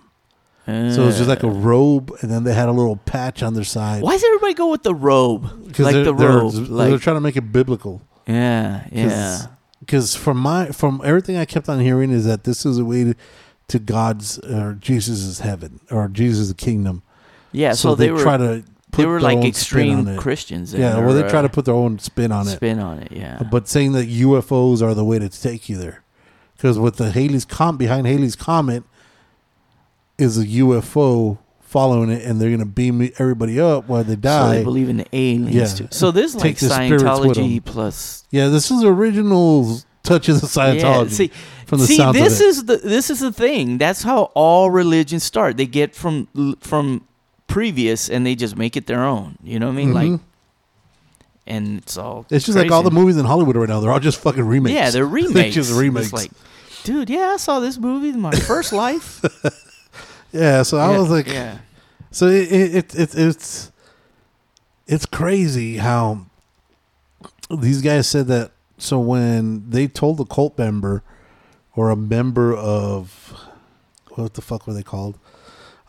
So it was just like a robe and then they had a little patch on their side. Why does everybody go with the robe? 'Cause Like they're, the they're, robe. they're Like trying to make it biblical. yeah, yeah. because from my from everything I kept on hearing is that this is a way to, to God's or Jesus' heaven or Jesus' kingdom. Yeah, so, they, were try to put they were their like own spin on extreme. Christians. Yeah, well, they try to uh, put their own spin on it, spin on it. Yeah, but saying that UFOs are the way to take you there, because with the Halley's com behind Halley's comet is a UFO following it, and they're gonna beam everybody up while they So die. they believe in the aliens Yeah. too. So this is like Take the spirits with Scientology plus yeah, this is original touches of Scientology. Yeah, see, from the see, this is the this is the thing. That's how all religions start. They get from from previous and they just make it their own. You know what I mean? Like, Mhm. and it's all. It's just like all the movies in Hollywood right now. They're all just fucking remakes. Yeah, they're remakes. just It's remakes. like, dude, yeah, I saw this movie in my first life. yeah, so I Yeah, was like, yeah, so it, it, it, it it's it's crazy how these guys said that. So when they told the cult member or a member of what the fuck were they called?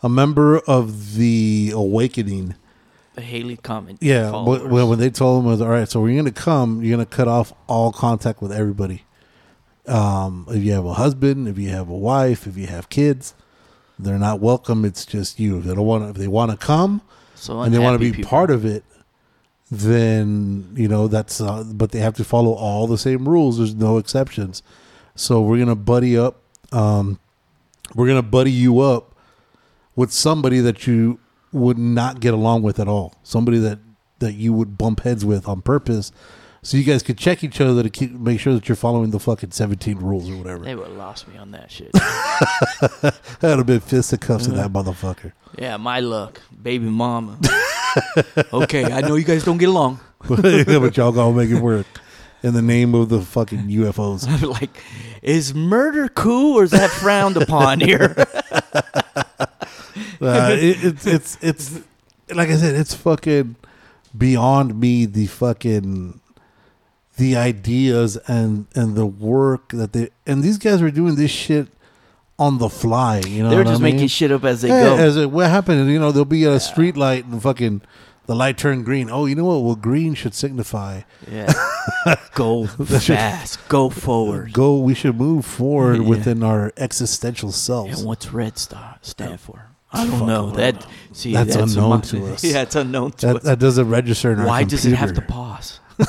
A member of the awakening. the Halley comment. Yeah, when, when they told him was all right, so we're gonna come, you're gonna cut off all contact with everybody. Um, if you have a husband, if you have a wife, if you have kids, they're not welcome. It's just you. If they don't want, if they want to come so and they want to be people. part of it, then you know that's. Uh, but they have to follow all the same rules. There's no exceptions. So we're gonna buddy up. Um, we're gonna buddy you up with somebody that you would not get along with at all. Somebody that that you would bump heads with on purpose, so you guys could check each other to keep make sure that you're following the fucking 17 rules or whatever. They would have lost me on that shit. That would have been fisticuffs to that motherfucker. yeah, my luck, baby mama. okay, I know you guys don't get along. but y'all gonna make it work in the name of the fucking UFOs. I'm like, is murder cool or is that frowned upon here? Uh, it, it's it's it's like I said, it's fucking beyond me. The fucking the ideas and and the work that they and these guys were doing this shit on the fly. You know, They're what I just mean? making shit up as they Yeah, go. As it, what happened? You know, there'll be a street light and fucking the light turned green. Oh, you know what? Well, green should signify yeah. Go fast. Go forward. go. We should move forward Yeah. within our existential selves. And what's red star stand for? I don't know. That see That's that's, unknown my- to us. Yeah, it's unknown to that, us. that doesn't register in our Why does it have to pause? Dude,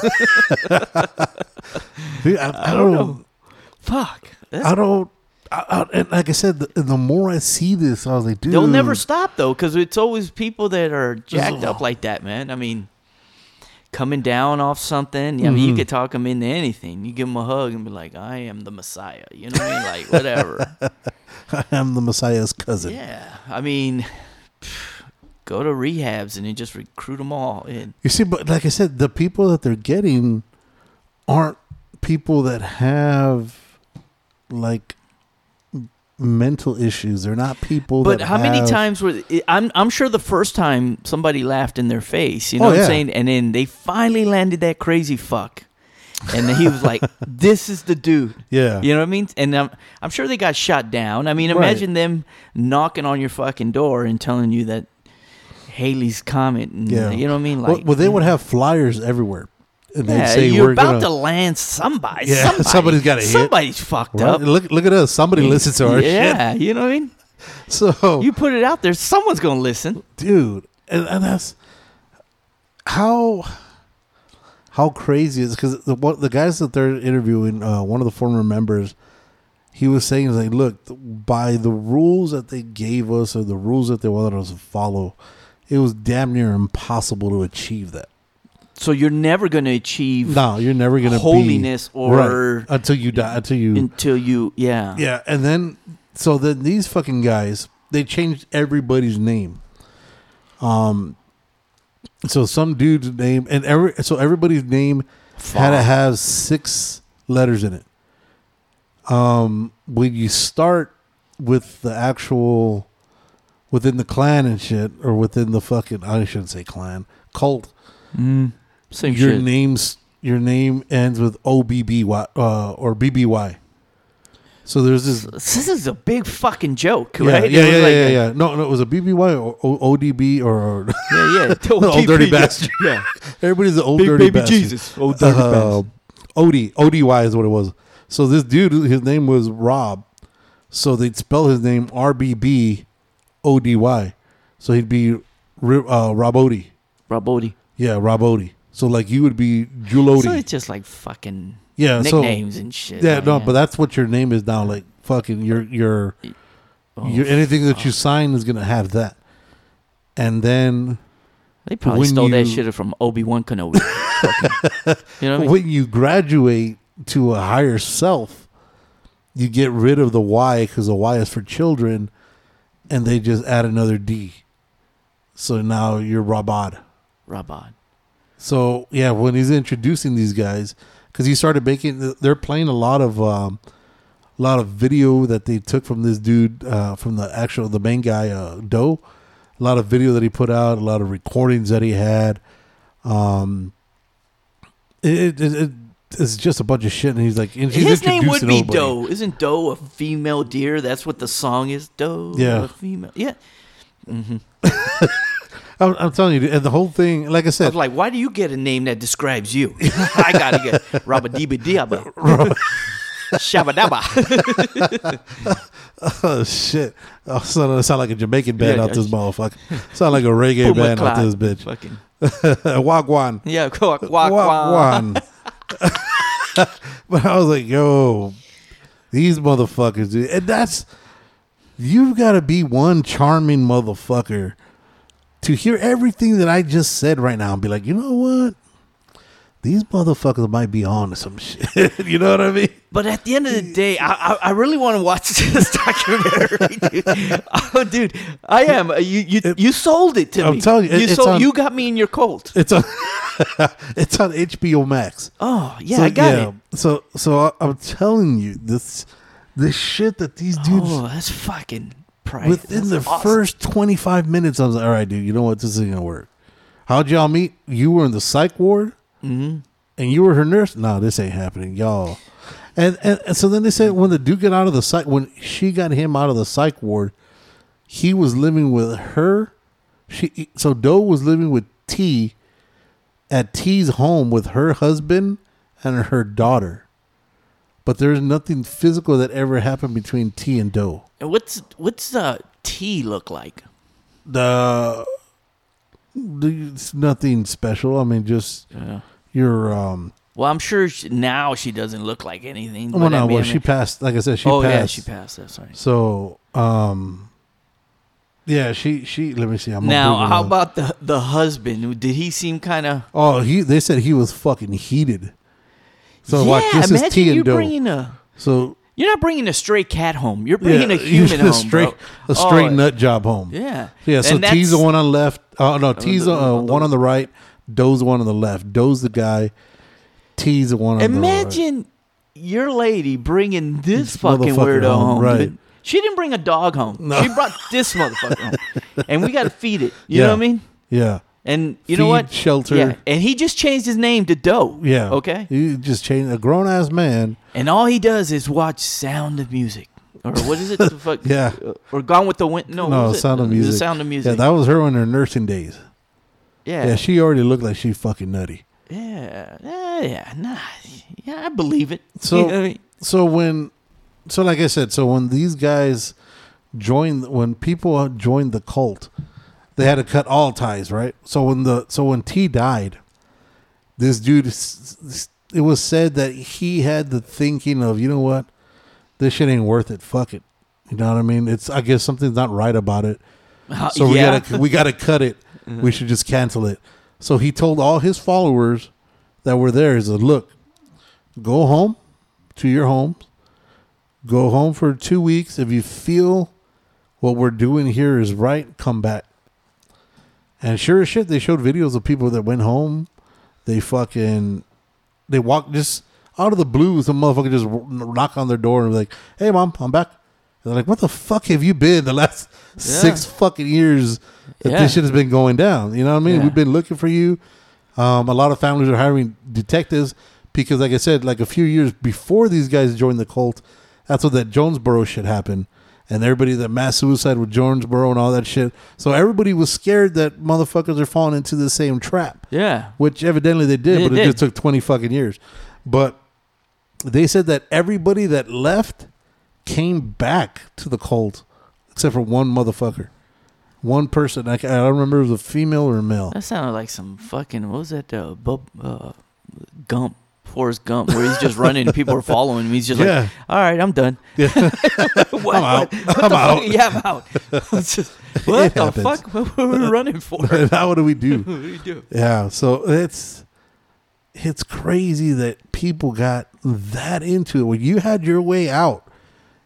I, I I don't don't know. know. Fuck. That's- I don't. I, I, and like I said, the, the more I see this, I was like, dude, They'll never stop though, because it's always people that are jacked up like that, man. I mean, coming down off something. I mean, you Mhm. could talk them into anything. You give them a hug and be like, "I am the Messiah." You know what I mean? Like whatever. I am the Messiah's cousin. yeah. I mean, go to rehabs and then just recruit them all in. You see, but like I said, the people that they're getting aren't people that have like mental issues. They're not people. But how many times were I'm I'm sure the first time somebody laughed in their face, you know Oh, what yeah. I'm saying? And then they finally landed that crazy fuck. And he was like, "This is the dude." Yeah, You know what I mean? And I'm I'm sure they got shot down. I mean, Right. imagine them knocking on your fucking door and telling you that Halley's comment. And, Yeah. You know what I mean? well, Like, well, they would have flyers everywhere, and yeah, say you're about gonna. to land somebody. Yeah, somebody somebody's gotta hit. Somebody's fucked Right? up. Look, look at us. Somebody listens to our shit. Yeah, you know what I mean? So You put it out there, someone's gonna listen. dude and, and that's how how crazy is because the what the guys that they're interviewing uh, one of the former members he was saying is like look by the rules that they gave us or the rules that they wanted us to follow it was damn near impossible to achieve that So you're never gonna achieve no you're never gonna holiness be, or right, until you die until you until you, yeah. yeah, and then so then these fucking guys they changed everybody's name. Um, so some dude's name and every so everybody's name had to have six letters in it. Um, when you start with the actual within the clan and shit, or within the fucking I shouldn't say clan cult, Mm, same your shit. name's your name ends with OBBY uh, or BBY. So there's this This is a big fucking joke, yeah, right? Yeah, It yeah, like yeah, yeah. No, no, it was a BBY or O- ODB or, or yeah, yeah. Old dirty bastard. Yeah, everybody's the old Big dirty baby bastard. Jesus. Oh, dirty Uh, bastard. OD ODY is what it was. So this dude, his name was Rob. So they'd spell his name R B B O D Y. So he'd be uh, Rob Odie. Rob Bodie. Yeah, Rob Odie. So like you would be Jule So it's just like fucking yeah, so nicknames and shit. yeah, like, no, but that's what your name is now. Like fucking your your Oh, your anything that you sign is gonna have that. and then They probably stole that shit from Obi Wan Kenobi. Fucking- you know what I mean? when you graduate to a higher self, you get rid of the Y because the Y is for children, and they just add another D. So now you're Rabad. Rabban. So yeah, when he's introducing these guys, because he started making, they're playing a lot of, um, a lot of video that they took from this dude, uh, from the actual the main guy, uh, Do. A lot of video that he put out, a lot of recordings that he had. Um, it, it, it it's just a bunch of shit, and he's like, and His name would be everybody. Do. Isn't Doe a female deer? That's what the song is. Doe. Yeah. A female. Yeah. hmm I'm, I'm telling you, and the whole thing, like I I said, was like, why do you get a name that describes you? I gotta get Rabadiba Diaba. Shabadaba. oh shit, oh, sound, I sound like a Jamaican band Yeah, out this motherfucker. Sound like a reggae band out this bitch. Fucking. Wagwan. Yeah. Wagwan. but I was like, yo, these motherfuckers, dude. And that's, you've got to be one charming motherfucker to hear everything that I just said right now and be like, you know what? These motherfuckers might be on to some shit. you know what I mean? But at the end of the day, I, I, I really want to watch this documentary, dude. Oh, dude, I am. Uh, you you, you sold it to me. I'm telling you, you it's sold. on- you got me in your cult. It's on, it's on HBO Max. Oh yeah, So, I got it. So, so I, I'm telling you, this, this shit that these oh, dudes Oh, that's fucking priceless. within the awesome. first 25 minutes, I was like, all right, dude, you know what? This isn't gonna work. How'd y'all meet? You were in the psych ward, Mm-hmm. and you were her nurse. No, this ain't happening, y'all. And, and and so then they said when the dude got out of the psych, when she got him out of the psych ward, he was living with her. She so Do was living with Ti at Ti's home with her husband and her daughter. But there's nothing physical that ever happened between Ti and Do. And what's what's the Ti look like? the it's nothing special. I mean, just Yeah. your um. Well, I'm sure she, now she doesn't look like anything. Well, I no, mean, well, I she passed. Like I said, she oh passed. yeah, she passed. That's right. So, um, yeah, she she. Let me see. I'm Now, how up. about the the husband? Did he seem kind of? Oh, he. They said he was fucking heated. So yeah, watch. This imagine is Ti you and bringing a. So You're not bringing a stray cat home. You're bringing a you- human home, straight bro. a straight Oh, nut job home. Yeah. Yeah. So Ti's the one on the left. Oh no, Ti's the- uh, one on the right. Do's the one on the left. Do's the guy. Ti's the one on the right. Imagine your lady bringing this This fucking weirdo home, home. right. She didn't bring a dog home. No. She brought this motherfucker home, and we got to feed it. You know what I mean? Yeah. And you know Feed, what? shelter. Yeah. And he just changed his name to Do. Yeah. Okay. You just changed a grown ass man. And all he does is watch Sound of Music, or what is it? The fuck? Yeah. Uh, Or Gone with the Wind? No. No, was it? Sound of The Music. Sound of Music. Yeah, that was her in her nursing days. yeah. Yeah, she already looked like she fucking nutty. Yeah, yeah, yeah, nah, yeah, I believe it. So- You know I mean? So when, so like I said, so when these guys joined, when people joined the cult, they had to cut all ties, right? So when the so when Ti died, this dude, it was said that he had the thinking of, you know what, this shit ain't worth it. Fuck it. You know what I mean? It's I guess something's not right about it. Uh, So we yeah. gotta we gotta cut it. We should just cancel it. So he told all his followers that were there, he said, Look, go home to your homes. Go home for two weeks. If you feel what we're doing here is right, come back. And sure as shit, they showed videos of people that went home. They fucking they walked just out of the blue. Some motherfucker just knock on their door and be like, "Hey, mom, I'm back." And They're like, "What the fuck have you been the last six fucking years that Yeah. this shit has been going down?" You know what I mean? Yeah. We've been looking for you. Um, a lot of families are hiring detectives because, like I said, like a few years before these guys joined the cult, that's what that Jonesboro shit happened. And everybody, that mass suicide with Jonesboro and all that shit. So everybody was scared that motherfuckers are falling into the same trap yeah, which evidently they did, They but it did. just took 20 fucking years. But they said that everybody that left came back to the cult except for one motherfucker. One person. I, I don't remember if it was a female or a male. that sounded like some fucking what was that? Uh, bub, uh, Gump Forrest Gump, where he's just running and people are following him. He's just Yeah. like, "All right, I'm done." Yeah. What- I'm out. what- I'm out. Yeah, I'm out. Just, what It the happens. fuck? What were we running for? now what do we do? what do you do? Yeah, so it's it's crazy that people got that into it. When you had your way out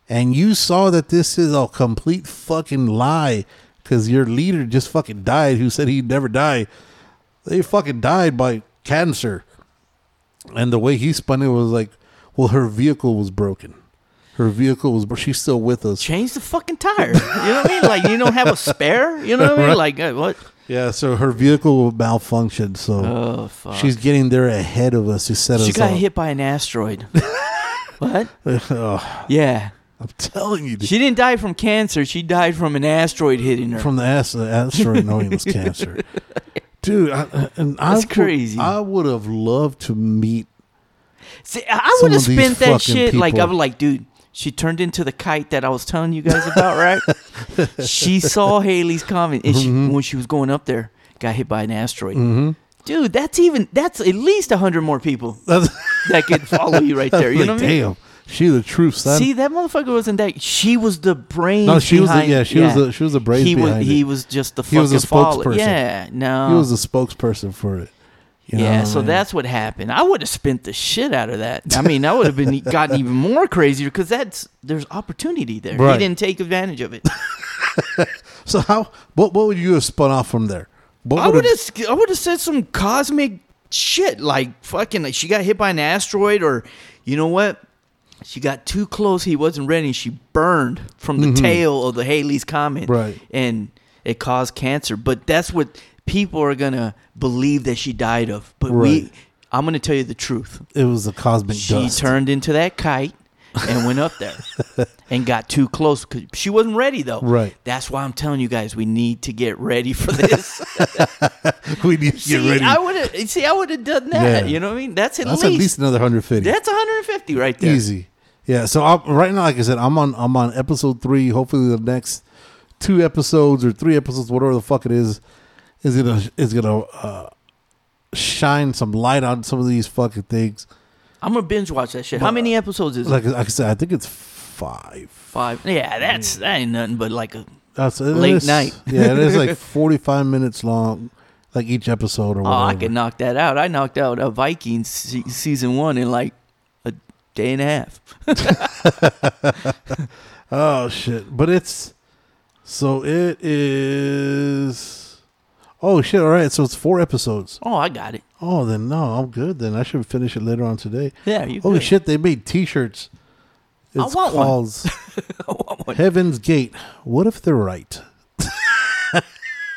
and you saw that this is a complete fucking lie because your leader just fucking died who said he'd never die. They fucking died by cancer. And the way he spun it was like, well, her vehicle was broken. Her vehicle was, but she's still with us. Change the fucking tire. You know what I mean? Like you don't have a spare. You know what I mean? Like uh, what? Yeah, so her vehicle malfunctioned. So Oh fuck. she's getting there ahead of us to set she us got up. hit by an asteroid. what? Ugh, Yeah. I'm telling you, dude. She didn't die from cancer. She died from an asteroid hitting her. from the ass, the asteroid knowing it was cancer. Dude, I, and I That's would- crazy. I would have loved to meet. See, I would have spent that shit like I people. was like, dude. She turned into the kite that I was telling you guys about, right? she saw Halley's comet, and she, Mm-hmm. when she was going up there, got hit by an asteroid. Dude, that's even that's at least hundred more people that could follow you right there. You like, know what I mean? damn, she the truth, son. See, that motherfucker wasn't that. She was the brain. No, she was the- yeah, she was the- she was the brains He was behind he it. was just the He fucking was follow- spokesperson. Yeah, no, he was the spokesperson for it. You yeah. so that's what happened. I would have spent the shit out of that. I mean, I would have been gotten even more crazier because that's there's opportunity there. Right. He didn't take advantage of it. so. How what what would you have spun off from there? What I would would have I would have said some cosmic shit like fucking like she got hit by an asteroid or you know what? She got too close. He wasn't ready. She burned from the tail of the Halley's comet, Mm-hmm. Right. And it caused cancer. But that's what people are gonna believe that she died of. But we, I'm gonna tell you the truth. it was a cosmic She dust. turned into that kite and went up there and got too close because she wasn't ready though. Right. That's why I'm telling you guys we need to get ready for this. we need to get ready. I would have. See, I would have done that. Yeah. You know what I mean? That's at That's least. at least another hundred fifty. that's 150 right there. Easy. Yeah. So I'm, right now, like I said, I'm on I'm on episode three. Hopefully, the next two episodes or three episodes, whatever the fuck it is, is gonna is gonna uh, shine some light on some of these fucking things. I'm gonna binge watch that shit. How many episodes is it? Like, I said, I think it's five. Five. Yeah, that's mm. that ain't nothing but like a. That's it Late is- night. Yeah, it is like 45 minutes long, like each episode or Oh, whatever. I could knock that out. I knocked out a Vikings se- season one in like a day and a half. Oh shit! But it's so it is. Oh shit! All right, so it's four episodes. Oh, I got it. Oh, then no, I'm good. Then I should finish it later on today. Yeah, you. Holy good. shit! They made T-shirts. I It's want one. I want one. Heaven's Gate. What if they're right? oh,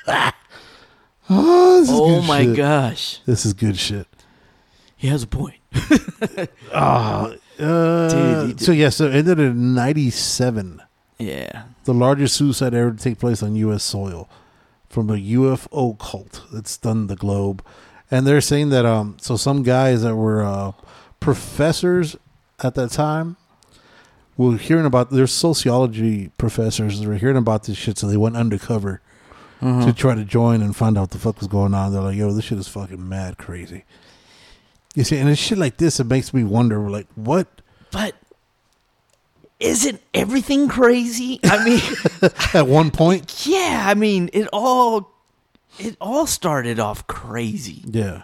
this is Oh good my shit. gosh, This is good shit. he has a point. Ah, uh, Dude, so yeah, so it ended in '97. Yeah. the largest suicide ever to take place on U.S. soil from a UFO cult that stunned the globe. And they're saying that um, so some guys that were uh, professors at that time were hearing about. Their sociology professors were hearing about this shit, so they went undercover to try to join and find out what the fuck was going on. They're like, "Yo, this shit is fucking mad crazy." You see, and it's shit like this. It makes me wonder, like, what? But isn't everything crazy? I mean, At one point, yeah. I mean, it all it all started off crazy, yeah.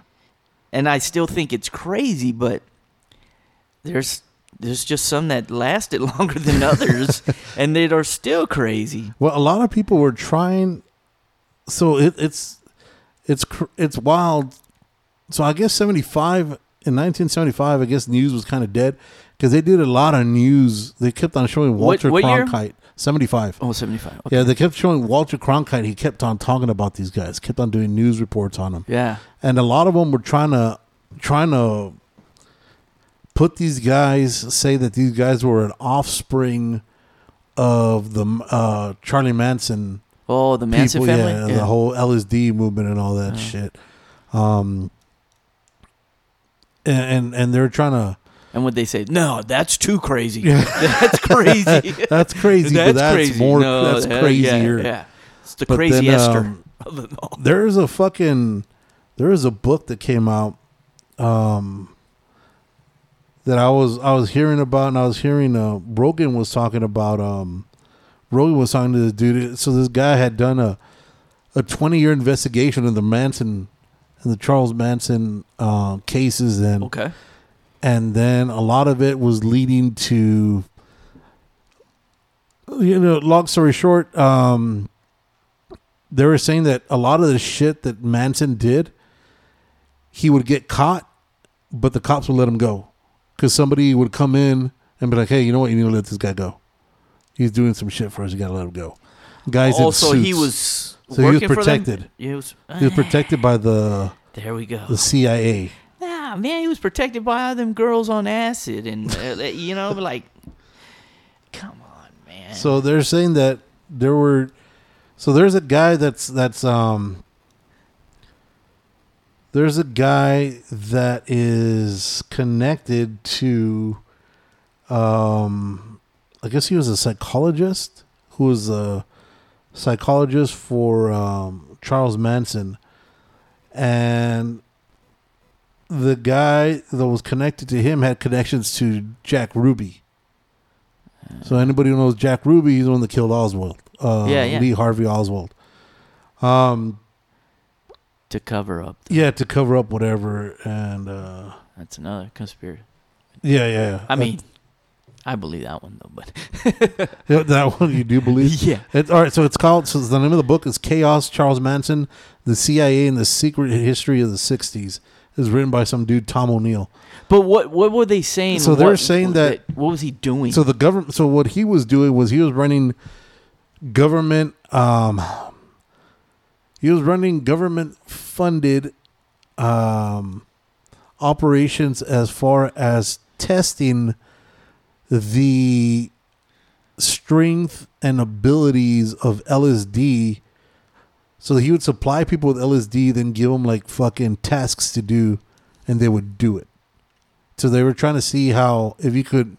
and I still think it's crazy. But there's there's just some that lasted longer than others, and that are still crazy. Well, a lot of people were trying. So it, it's it's it's wild. So I guess seventy five in nineteen seventy five, I guess news was kind of dead because they did a lot of news. They kept on showing Walter what year? Cronkite. Seventy five. Oh, 75. Okay. Yeah, they kept showing Walter Cronkite. He kept on talking about these guys. Kept on doing news reports on them, Yeah. and a lot of them were trying to trying to put these guys say that these guys were an offspring of the uh, Charlie Manson Oh, the Manson people, family. yeah, Yeah. the whole LSD movement and all that shit. Um, and, and and they're trying to. And what they say? No, that's too crazy. That's crazy. That's crazy, that's but that's crazy. more. No, that's that- crazier. Yeah, yeah. It's the But craziest um, of them all. There's a fucking. There is a book that came out. Um, that I was I was hearing about, and I was hearing uh, Rogan was talking about. Um, Rogan was talking to this dude. So this guy had done a a twenty year investigation of the Manson and the Charles Manson uh, cases, and Okay. And then a lot of it was leading to you know long story short um they were saying that a lot of the shit that manson did he would get caught but the cops would let him go because somebody would come in and be like hey you know what you need to let this guy go he's doing some shit for us you gotta let him go guys in Also, he was So he was working for them? protected. He was. he was protected by the There we go. the cia Man, he was protected by all them girls on acid, and uh, you know, like, come on, man. So they're saying that there were so there's a guy that's that's um there's a guy that is connected to um I guess he was a psychologist who was a psychologist for um Charles Manson and the guy that was connected to him had connections to Jack Ruby. So anybody who knows Jack Ruby, he's the one that killed Oswald. Uh, Yeah, yeah. Lee Harvey Oswald. Um, to cover up, yeah, to cover up whatever, and uh, that's another conspiracy. yeah, yeah. yeah. I mean, I believe that one though, but that one you do believe. yeah, It, all right, so it's called. So the name of the book is Chaos: Charles Manson, the CIA, and the Secret History of the '60s. Is written by some dude Tom O'Neill. but what what were they saying? So they're What- saying that- what was he doing? So the government. So what he was doing was he was running government. Um, he was running government funded um, operations as far as testing the strength and abilities of LSD. So he would supply people with LSD, then give them like fucking tasks to do, and they would do it. So they were trying to see how if you could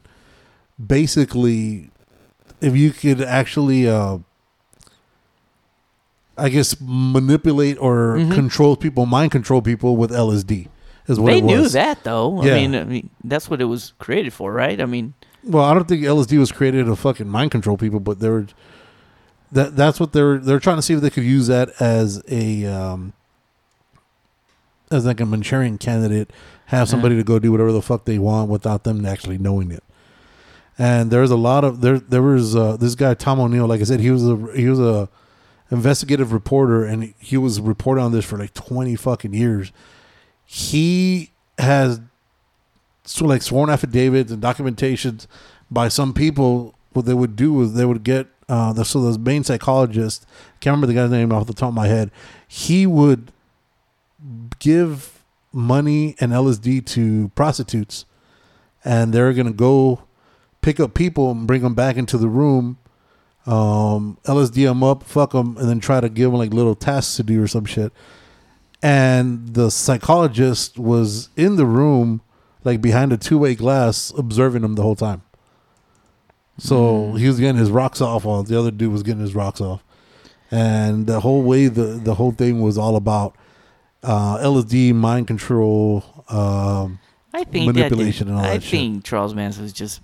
basically if you could actually uh I guess manipulate or Mhm. control people, mind control people with LSD is what they it was. knew that though. Yeah. I mean, I mean, that's what it was created for, right? I mean, Well, I don't think LSD was created to fucking mind control people, but they were that that's what they're they're trying to see if they could use that as a um as like a Manchurian candidate, have somebody to go do whatever the fuck they want without them actually knowing it. And there's a lot of there there was uh, this guy Tom O'Neill, like I said, he was a he was a investigative reporter and he was reporting on this for like 20 fucking years. He has so like sworn affidavits and documentations by some people. What they would do is they would get uh, so the main psychologist. Can't remember the guy's name off the top of my head. He would give money and LSD to prostitutes, and they're gonna go pick up people and bring them back into the room. Um, LSD them up, fuck them, and then try to give them like little tasks to do or some shit. And the psychologist was in the room like behind a two way glass, observing them the whole time. So he was getting his rocks off while the other dude was getting his rocks off, and the whole way the the whole thing was all about uh, LSD, mind control. Um, I think Manipulation that and all I that shit. think Charles Manson was just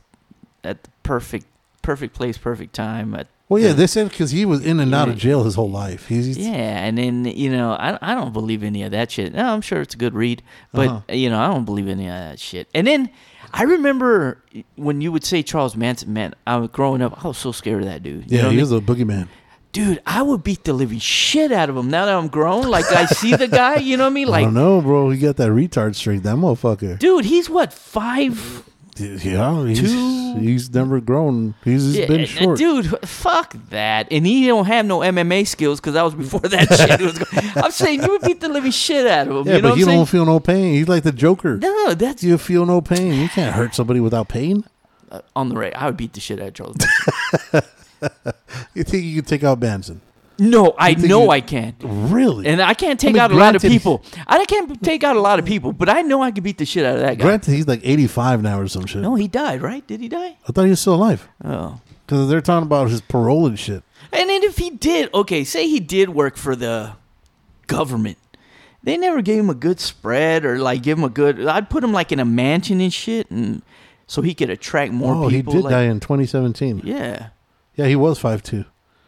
at the perfect, perfect place, perfect time. At, well, yeah, Yeah. they said because he was in and out of jail his whole life. He's yeah, and then you know, I I don't believe any of that shit. No, I'm sure it's a good read, but Uh-huh. you know, I don't believe any of that shit. And then I remember when you would say Charles Manson, man, I was growing up, I was so scared of that dude. You yeah, he I was mean? a boogeyman. dude. I would beat the living shit out of him. Now that I'm grown, like I see the guy, you know what I mean? I Like, don't know, bro. He got that retard strength. That motherfucker. dude, he's what five? Yeah, he's, Two- he's never grown. He's Yeah, been uh, short. dude. Fuck that. And he don't have no MMA skills because that was before that shit was. Going. I'm saying you would beat the living shit out of him. yeah, you know but what he I'm saying? don't feel no pain. He's like the Joker. no, that's You feel no pain. You can't hurt somebody without pain. uh, on the right. I would beat the shit out of Charles. Manson. You think you can take out Manson? No, I know you- I can. Really? And I can't take mean, out a lot of people. I can't take out a lot of people, but I know I can beat the shit out of that guy. Granted, he's like 85 now or some shit. No, he died, right? Did he die? I thought he was still alive. Oh. Because they're talking about his parole and shit. And then if he did, okay, say he did work for the government they never gave him a good spread or like give him a good. I'd put him like in a mansion and shit, and so he could attract more oh, people. he did like, die in 2017. Yeah, Yeah, he was five two.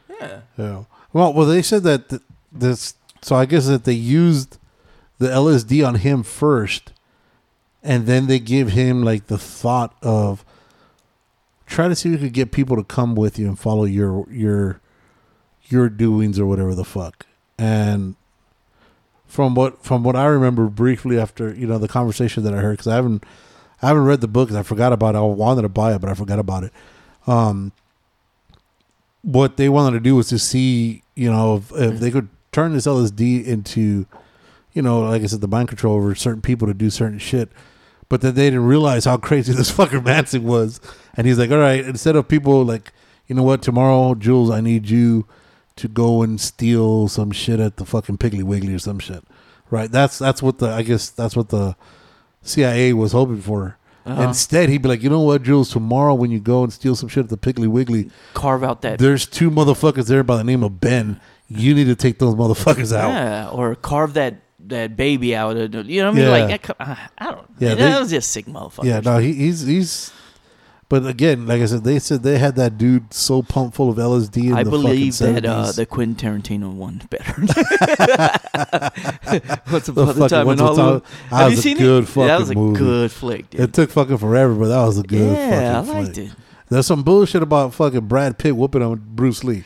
yeah. Yeah. Well, well, they said that th- this. So I guess that they used the LSD on him first, and then they give him like the thought of try to see if you could get people to come with you and follow your your your doings or whatever the fuck. And from what from what I remember briefly after you know the conversation that I heard because I haven't I haven't read the book 'cause I forgot about it. I wanted to buy it, but I forgot about it. Um, what they wanted to do was to see, you know, if, if they could turn this LSD into, you know, like I said, the mind control over certain people to do certain shit. But that they didn't realize how crazy this fucker Manson was. And he's like, all right, instead of people like, you know what, tomorrow, Jules, I need you to go and steal some shit at the fucking Piggly Wiggly or some shit. Right? That's that's what the I guess that's what the CIA was hoping for. Uh-huh. Instead, he'd be like, you know what, Jules, tomorrow when you go and steal some shit at the Piggly Wiggly, Carve out that. there's two motherfuckers there by the name of Ben. You need to take those motherfuckers out. Yeah, or carve that that baby out. Of, you know what I mean? Yeah. Like uh, I don't. Yeah, Yeah, they- that was just sick motherfucker. Yeah, no, he, he's he's. But again, like I said, they said they had that dude so pumped full of LSD. In I the believe fucking that uh, the Quentin Tarantino one better. What's The upon the time in Hollywood? Have you was a seen good it? fucking that was a movie. good flick, dude. it took fucking forever, but that was a good. yeah, I liked flick. it. There's some bullshit about fucking Brad Pitt whooping on Bruce Lee.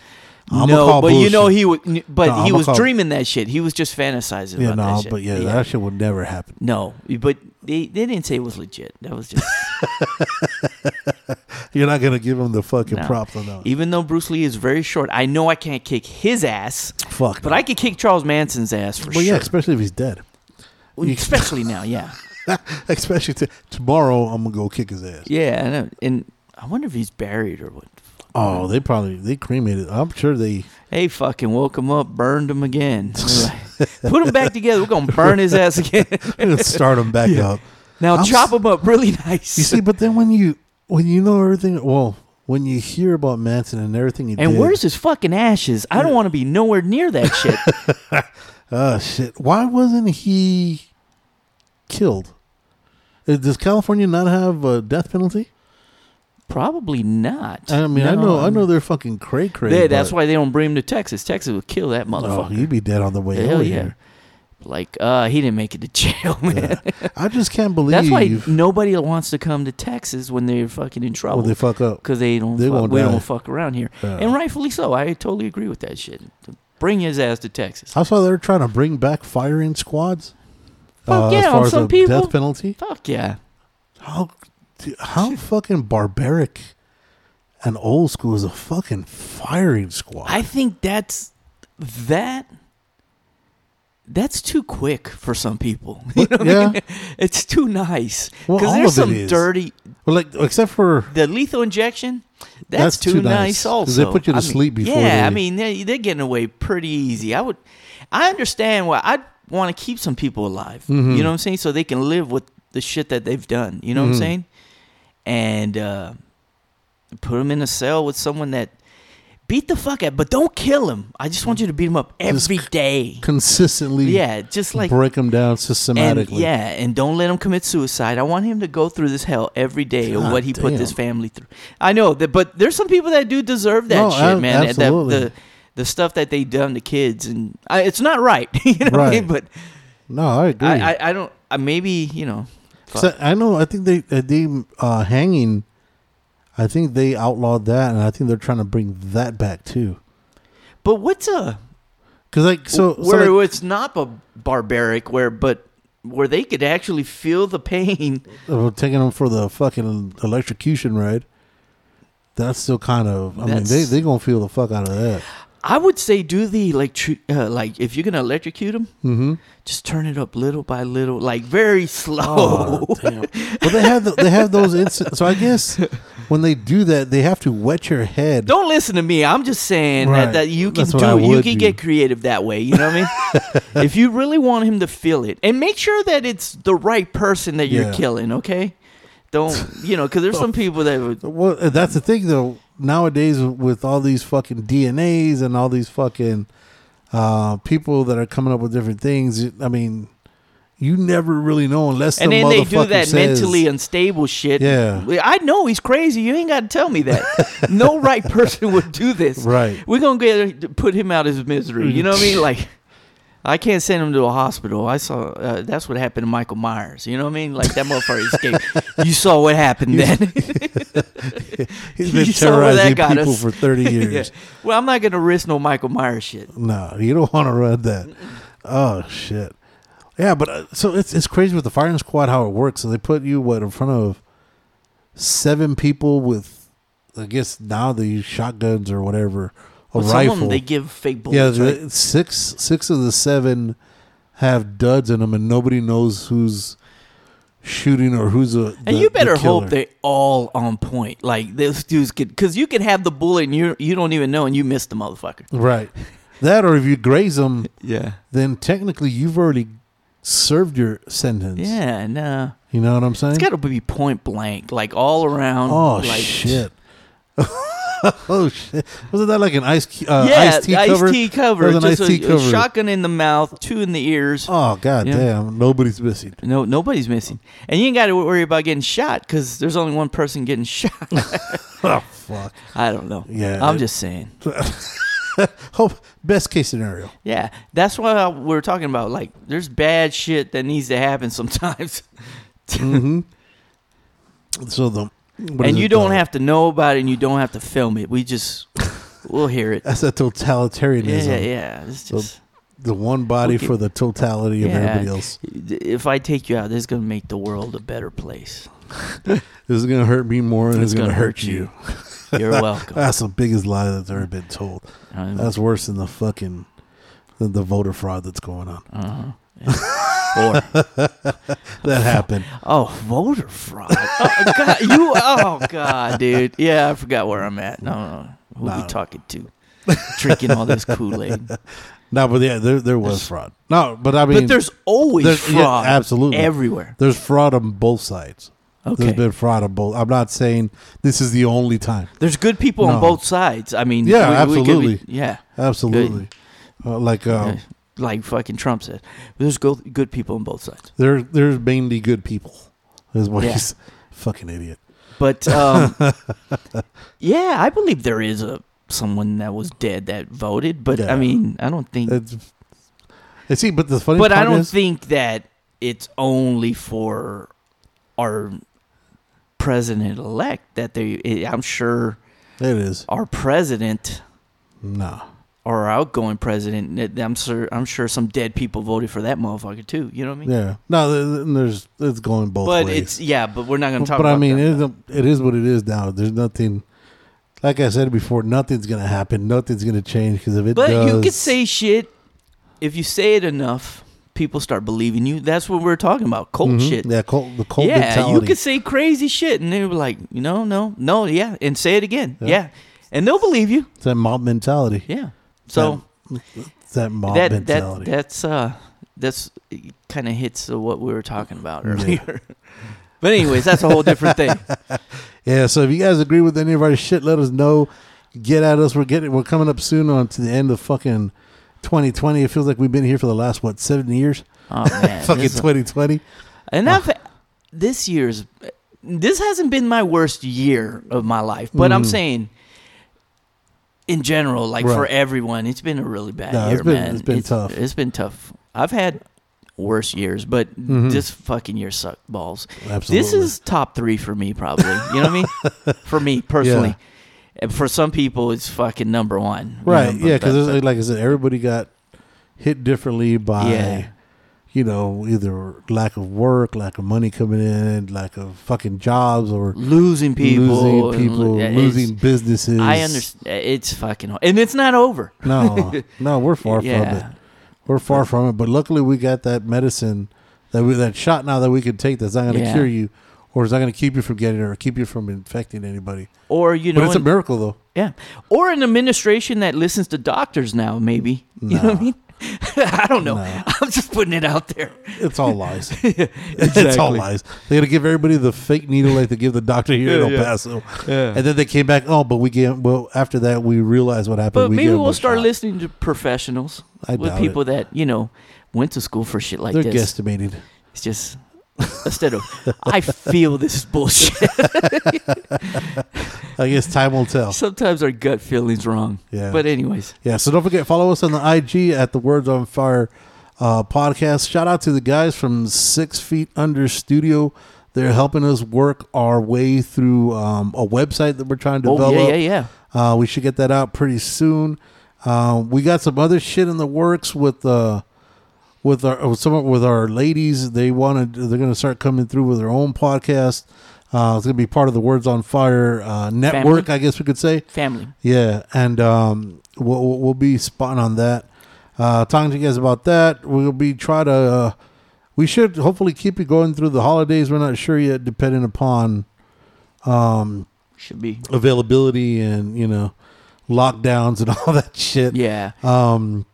I'ma no, but you know he would. But No, he was call- dreaming that shit. He was just fantasizing Yeah, about no, that shit. but yeah, that shit would never happen. No, but they, they didn't say it was legit. That was just You're not gonna give him the fucking No. props on that. even though Bruce Lee is very short. I know I can't kick his ass, Fuck. but I could kick Charles Manson's ass for Well, sure. Well, yeah, especially if he's dead. you- especially now, yeah, especially t- tomorrow, I'm gonna go kick his ass. yeah. Know. And I wonder if he's buried or what. Oh, they probably they cremated. I'm sure they. Hey, fucking woke him up, burned him again. Put him back together. We're gonna burn his ass again. start him back up. now I'm chop him up really nice. You see, but then when you when you know everything, well, when you hear about Manson and everything he and did, where's his fucking ashes? I don't want to be nowhere near that shit. oh shit, why wasn't he killed? Uh, Does California not have a death penalty? Probably not. I mean, I know, I know they're fucking cray cray. Yeah, that's why they don't bring him to Texas. Texas would kill that Oh, motherfucker. he'd be dead on the way Hell over yeah. here. Like, uh, he didn't make it to jail, man. I just can't believe. That's why nobody wants to come to Texas when they're fucking in well, trouble. they fuck up. because they don't. They fuck, won't we die. don't fuck around here, Yeah. and rightfully so. I totally agree with that shit. Bring his ass to Texas. I saw they're trying to bring back firing squads. uh, Fuck yeah, as on some people. death penalty. Fuck yeah. How dude, how fucking barbaric and old school is a fucking firing squad? I think that's that. That's too quick for some people. You know what I yeah. mean? It's too nice. Well, Because all there's some is. dirty. well, like except for The lethal injection, that's, That's too, too nice. nice, Also, they put you to I mean, sleep before Yeah, I mean they, they're getting away pretty easy. I would, I understand why I'd want to keep some people alive. Mhm. You know what I'm saying? So they can live with the shit that they've done. You know what I'm Mhm. saying? And uh, put him in a cell with someone that beat the fuck out, but don't kill him. I just want you to beat him up Just every day. consistently Yeah, just like break him down and systematically. yeah, and don't let him commit suicide. I want him to go through this hell every day of what he put damn. this family through. I know that, but there's some people that do deserve that No, shit, ab- man. That- that- absolutely. the the stuff that they done to kids, and I, it's not right. you know what I mean? Right. But No, I agree. I, I, I don't. Maybe you know. So, I know. I think they uh, they uh, hanging. I think they outlawed that, and I think they're trying to bring that back too. But what's a Because like so, so where like, it's not a barbaric where, but where they could actually feel the pain. taking them for the fucking electrocution ride. That's still kind of. I mean, they they gonna feel the fuck out of that. I would say do the electric, uh, like if you're gonna electrocute them, Mm-hmm. just turn it up little by little, like very slow. Oh. Well, they have the, they have those instances. So I guess when they do that, they have to wet your head. Don't listen to me. I'm just saying Right. that, that you can That's do. You can do. get creative that way. You know what I mean? if you really want him to feel it, and make sure that it's the right person that you're Yeah. killing. Okay? Don't you know? Because there's some people that would. Well, that's the thing though. Nowadays, with all these fucking DNAs and all these fucking uh, people that are coming up with different things. I mean, you never really know unless And the then they do that says, mentally unstable shit. Yeah. I know he's crazy. You ain't got to tell me that. no right person would do this. Right. We're gonna get put him out of his misery. You know what I mean? Like, I can't send him to a hospital. I saw uh, that's what happened to Michael Myers. You know what I mean? Like that motherfucker escaped. You saw what happened then. He's been You saw where that terrorizing people for 30 years. yeah. Well, I'm not gonna risk no Michael Myers shit. No, you don't want to run that. Oh shit. Yeah, but uh, so it's it's crazy with the firing squad how it works. So they put you what in front of seven people with, I guess now they use shotguns or whatever, a some rifle. of them they give fake yeah, bullets. right? six six of the seven have duds in them, and nobody knows who's shooting or who's a. And you better the hope they're all on point. Like those dudes could, because you could have the bullet and you you don't even know, and you miss the motherfucker. right. That or if you graze them, Yeah. then technically you've already served your sentence. Yeah. No. You know what I'm saying? It's got to be point blank, like all around. Oh like, shit! oh shit! Wasn't that like an ice key, uh, yeah, Ice-T cover? tea cover. That was an Just tea a, a cover. shotgun in the mouth, two in the ears. Oh god Yeah. damn! Nobody's missing. No, nobody's missing, and you ain't got to worry about getting shot because there's only one person getting shot. Oh fuck! I don't know. Yeah, I'm it- just saying. Hope best case scenario. Yeah, that's why we're talking about. Like, there's bad shit that needs to happen sometimes, hmm So the what and you don't uh, have to know about it, and you don't have to film it. We just we'll hear it. That's a totalitarianism. Yeah, yeah. It's So- just The one body for the totality of Yeah. everybody else. if I take you out, this is gonna make the world a better place. This is gonna hurt me more than it's, gonna, gonna hurt hurt you. You're welcome. That's the biggest lie that's ever been told. Um, That's worse than the fucking than the voter fraud that's going on. uh-huh. Or That happened. oh, voter fraud. Oh, God, you. Oh God, dude. Yeah, I forgot where I'm at. No, no. Who No. we talking to? Drinking all this Kool Aid. No, but yeah, there there was fraud. No, but I mean, But there's always there's- yeah, fraud. absolutely. Everywhere. there's fraud on both sides. Okay. There's been fraud on both. I'm not saying this is the only time. There's good people No. on both sides. I mean, Yeah, we- we be- absolutely. yeah. Absolutely. Uh, like um, Like fucking Trump said. There's good, good people on both sides. there there's mainly good people. Is what Yeah. he's fucking idiot. But um, yeah, I believe there is a someone that was dead that voted. But Yeah. I mean, I don't think. It's, and see, but the funny But I don't is, think that it's only for our president elect that they. I'm sure it is. our president No. Or our outgoing president. I'm sure. I'm sure some dead people voted for that motherfucker too. You know what I mean? Yeah. No, th- th- there's it's going both but ways. it's yeah. But we're not going to talk. but I mean, it is, it is what it is now. There's nothing. Like I said before, nothing's gonna happen. Nothing's gonna change because if it But does, you could say shit if you say it enough. People start believing you. That's what we're talking about. Cult Mhm. shit. Yeah, cult, the cult yeah, mentality. you could say crazy shit, and they were like, you know, no, no, yeah, and say it again, Yeah. yeah, and they'll believe you. it's that mob mentality. Yeah. So It's that mob that mentality. that that's uh that's kind of hits uh, what we were talking about Yeah. earlier. but anyways, that's a whole different thing. yeah. So if you guys agree with any of our shit, let us know. Get at us. We're getting. We're coming up soon on to the end of fucking 2020. It feels like we've been here for the last what seven years. Oh man, fucking 2020. And I've this year's this hasn't been my worst year of my life, but I'm Mhm. saying in general, like for everyone, it's been a really bad No, year, it's been- man. it's been tough. It's been tough. I've had worse years, but Mhm. this fucking year sucked balls. Absolutely. This is top three for me, probably. You know what I mean? For me personally. And For some people, it's fucking number one. you right. know, yeah, because but- like I said, everybody got hit differently by. Yeah. You know, either lack of work, lack of money coming in, lack of fucking jobs, or losing people, losing people, yeah, it's- losing businesses. I understand. It's fucking, and it's not over. No, no, we're far from it. We're far from it. But luckily, we got that medicine, that we, that shot now that we can take. That's not going to Yeah. cure you, or is not going to keep you from getting it, or keep you from infecting anybody. Or you know, but it's a miracle, though. yeah, or an administration that listens to doctors now. Maybe you know what I mean. I don't know. No. I'm just putting it out there. It's all lies. It's all Exactly. lies. They got to give everybody the fake needle like they give the doctor here in El yeah. Paso. Yeah. And then they came back. Oh, but we gave. Well, after that, we realized what happened. But we maybe gave them we'll a start shot. listening to professionals I with doubt people it. that you know went to school for shit like They're this. guesstimating. It's just instead of I feel this is bullshit. I guess time will tell. Sometimes our gut feeling's wrong. Yeah. But anyways, Yeah, so don't forget follow us on the IG at the Words on Fire uh, podcast. Shout out to the guys from Six Feet Under Studio. They're helping us work our way through um, a website that we're trying to oh develop. yeah, yeah, yeah. Uh, we should get that out pretty soon. Uh, we got some other shit in the works with uh, with our with some with our ladies. They wanted they're going to start coming through with their own podcast. Uh, it's going to be part of the Words on Fire uh, network, Family. I guess we could say. Family. Yeah, and um, we'll we'll- be spotting on that. Uh, talking to you guys about that. We'll be try to. Uh, we should hopefully keep it going through the holidays. We're not sure yet, depending upon um, Should be. availability and you know lockdowns and all that shit. Yeah. Um.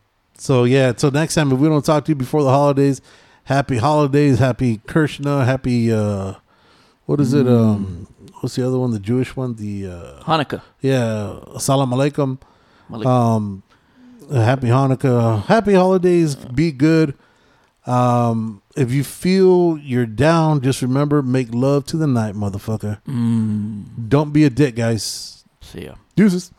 So yeah. So next time, if we don't talk to you before the holidays, happy holidays, happy Krishna, happy. uh What is it? Um. What's the other one? The Jewish one? The uh Hanukkah. yeah. Salam alaikum. Malik. Um. Happy Hanukkah. Happy holidays. Be good. Um. If you feel you're down, just remember make love to the night, motherfucker. mm, Don't be a dick, guys. see ya. Deuces.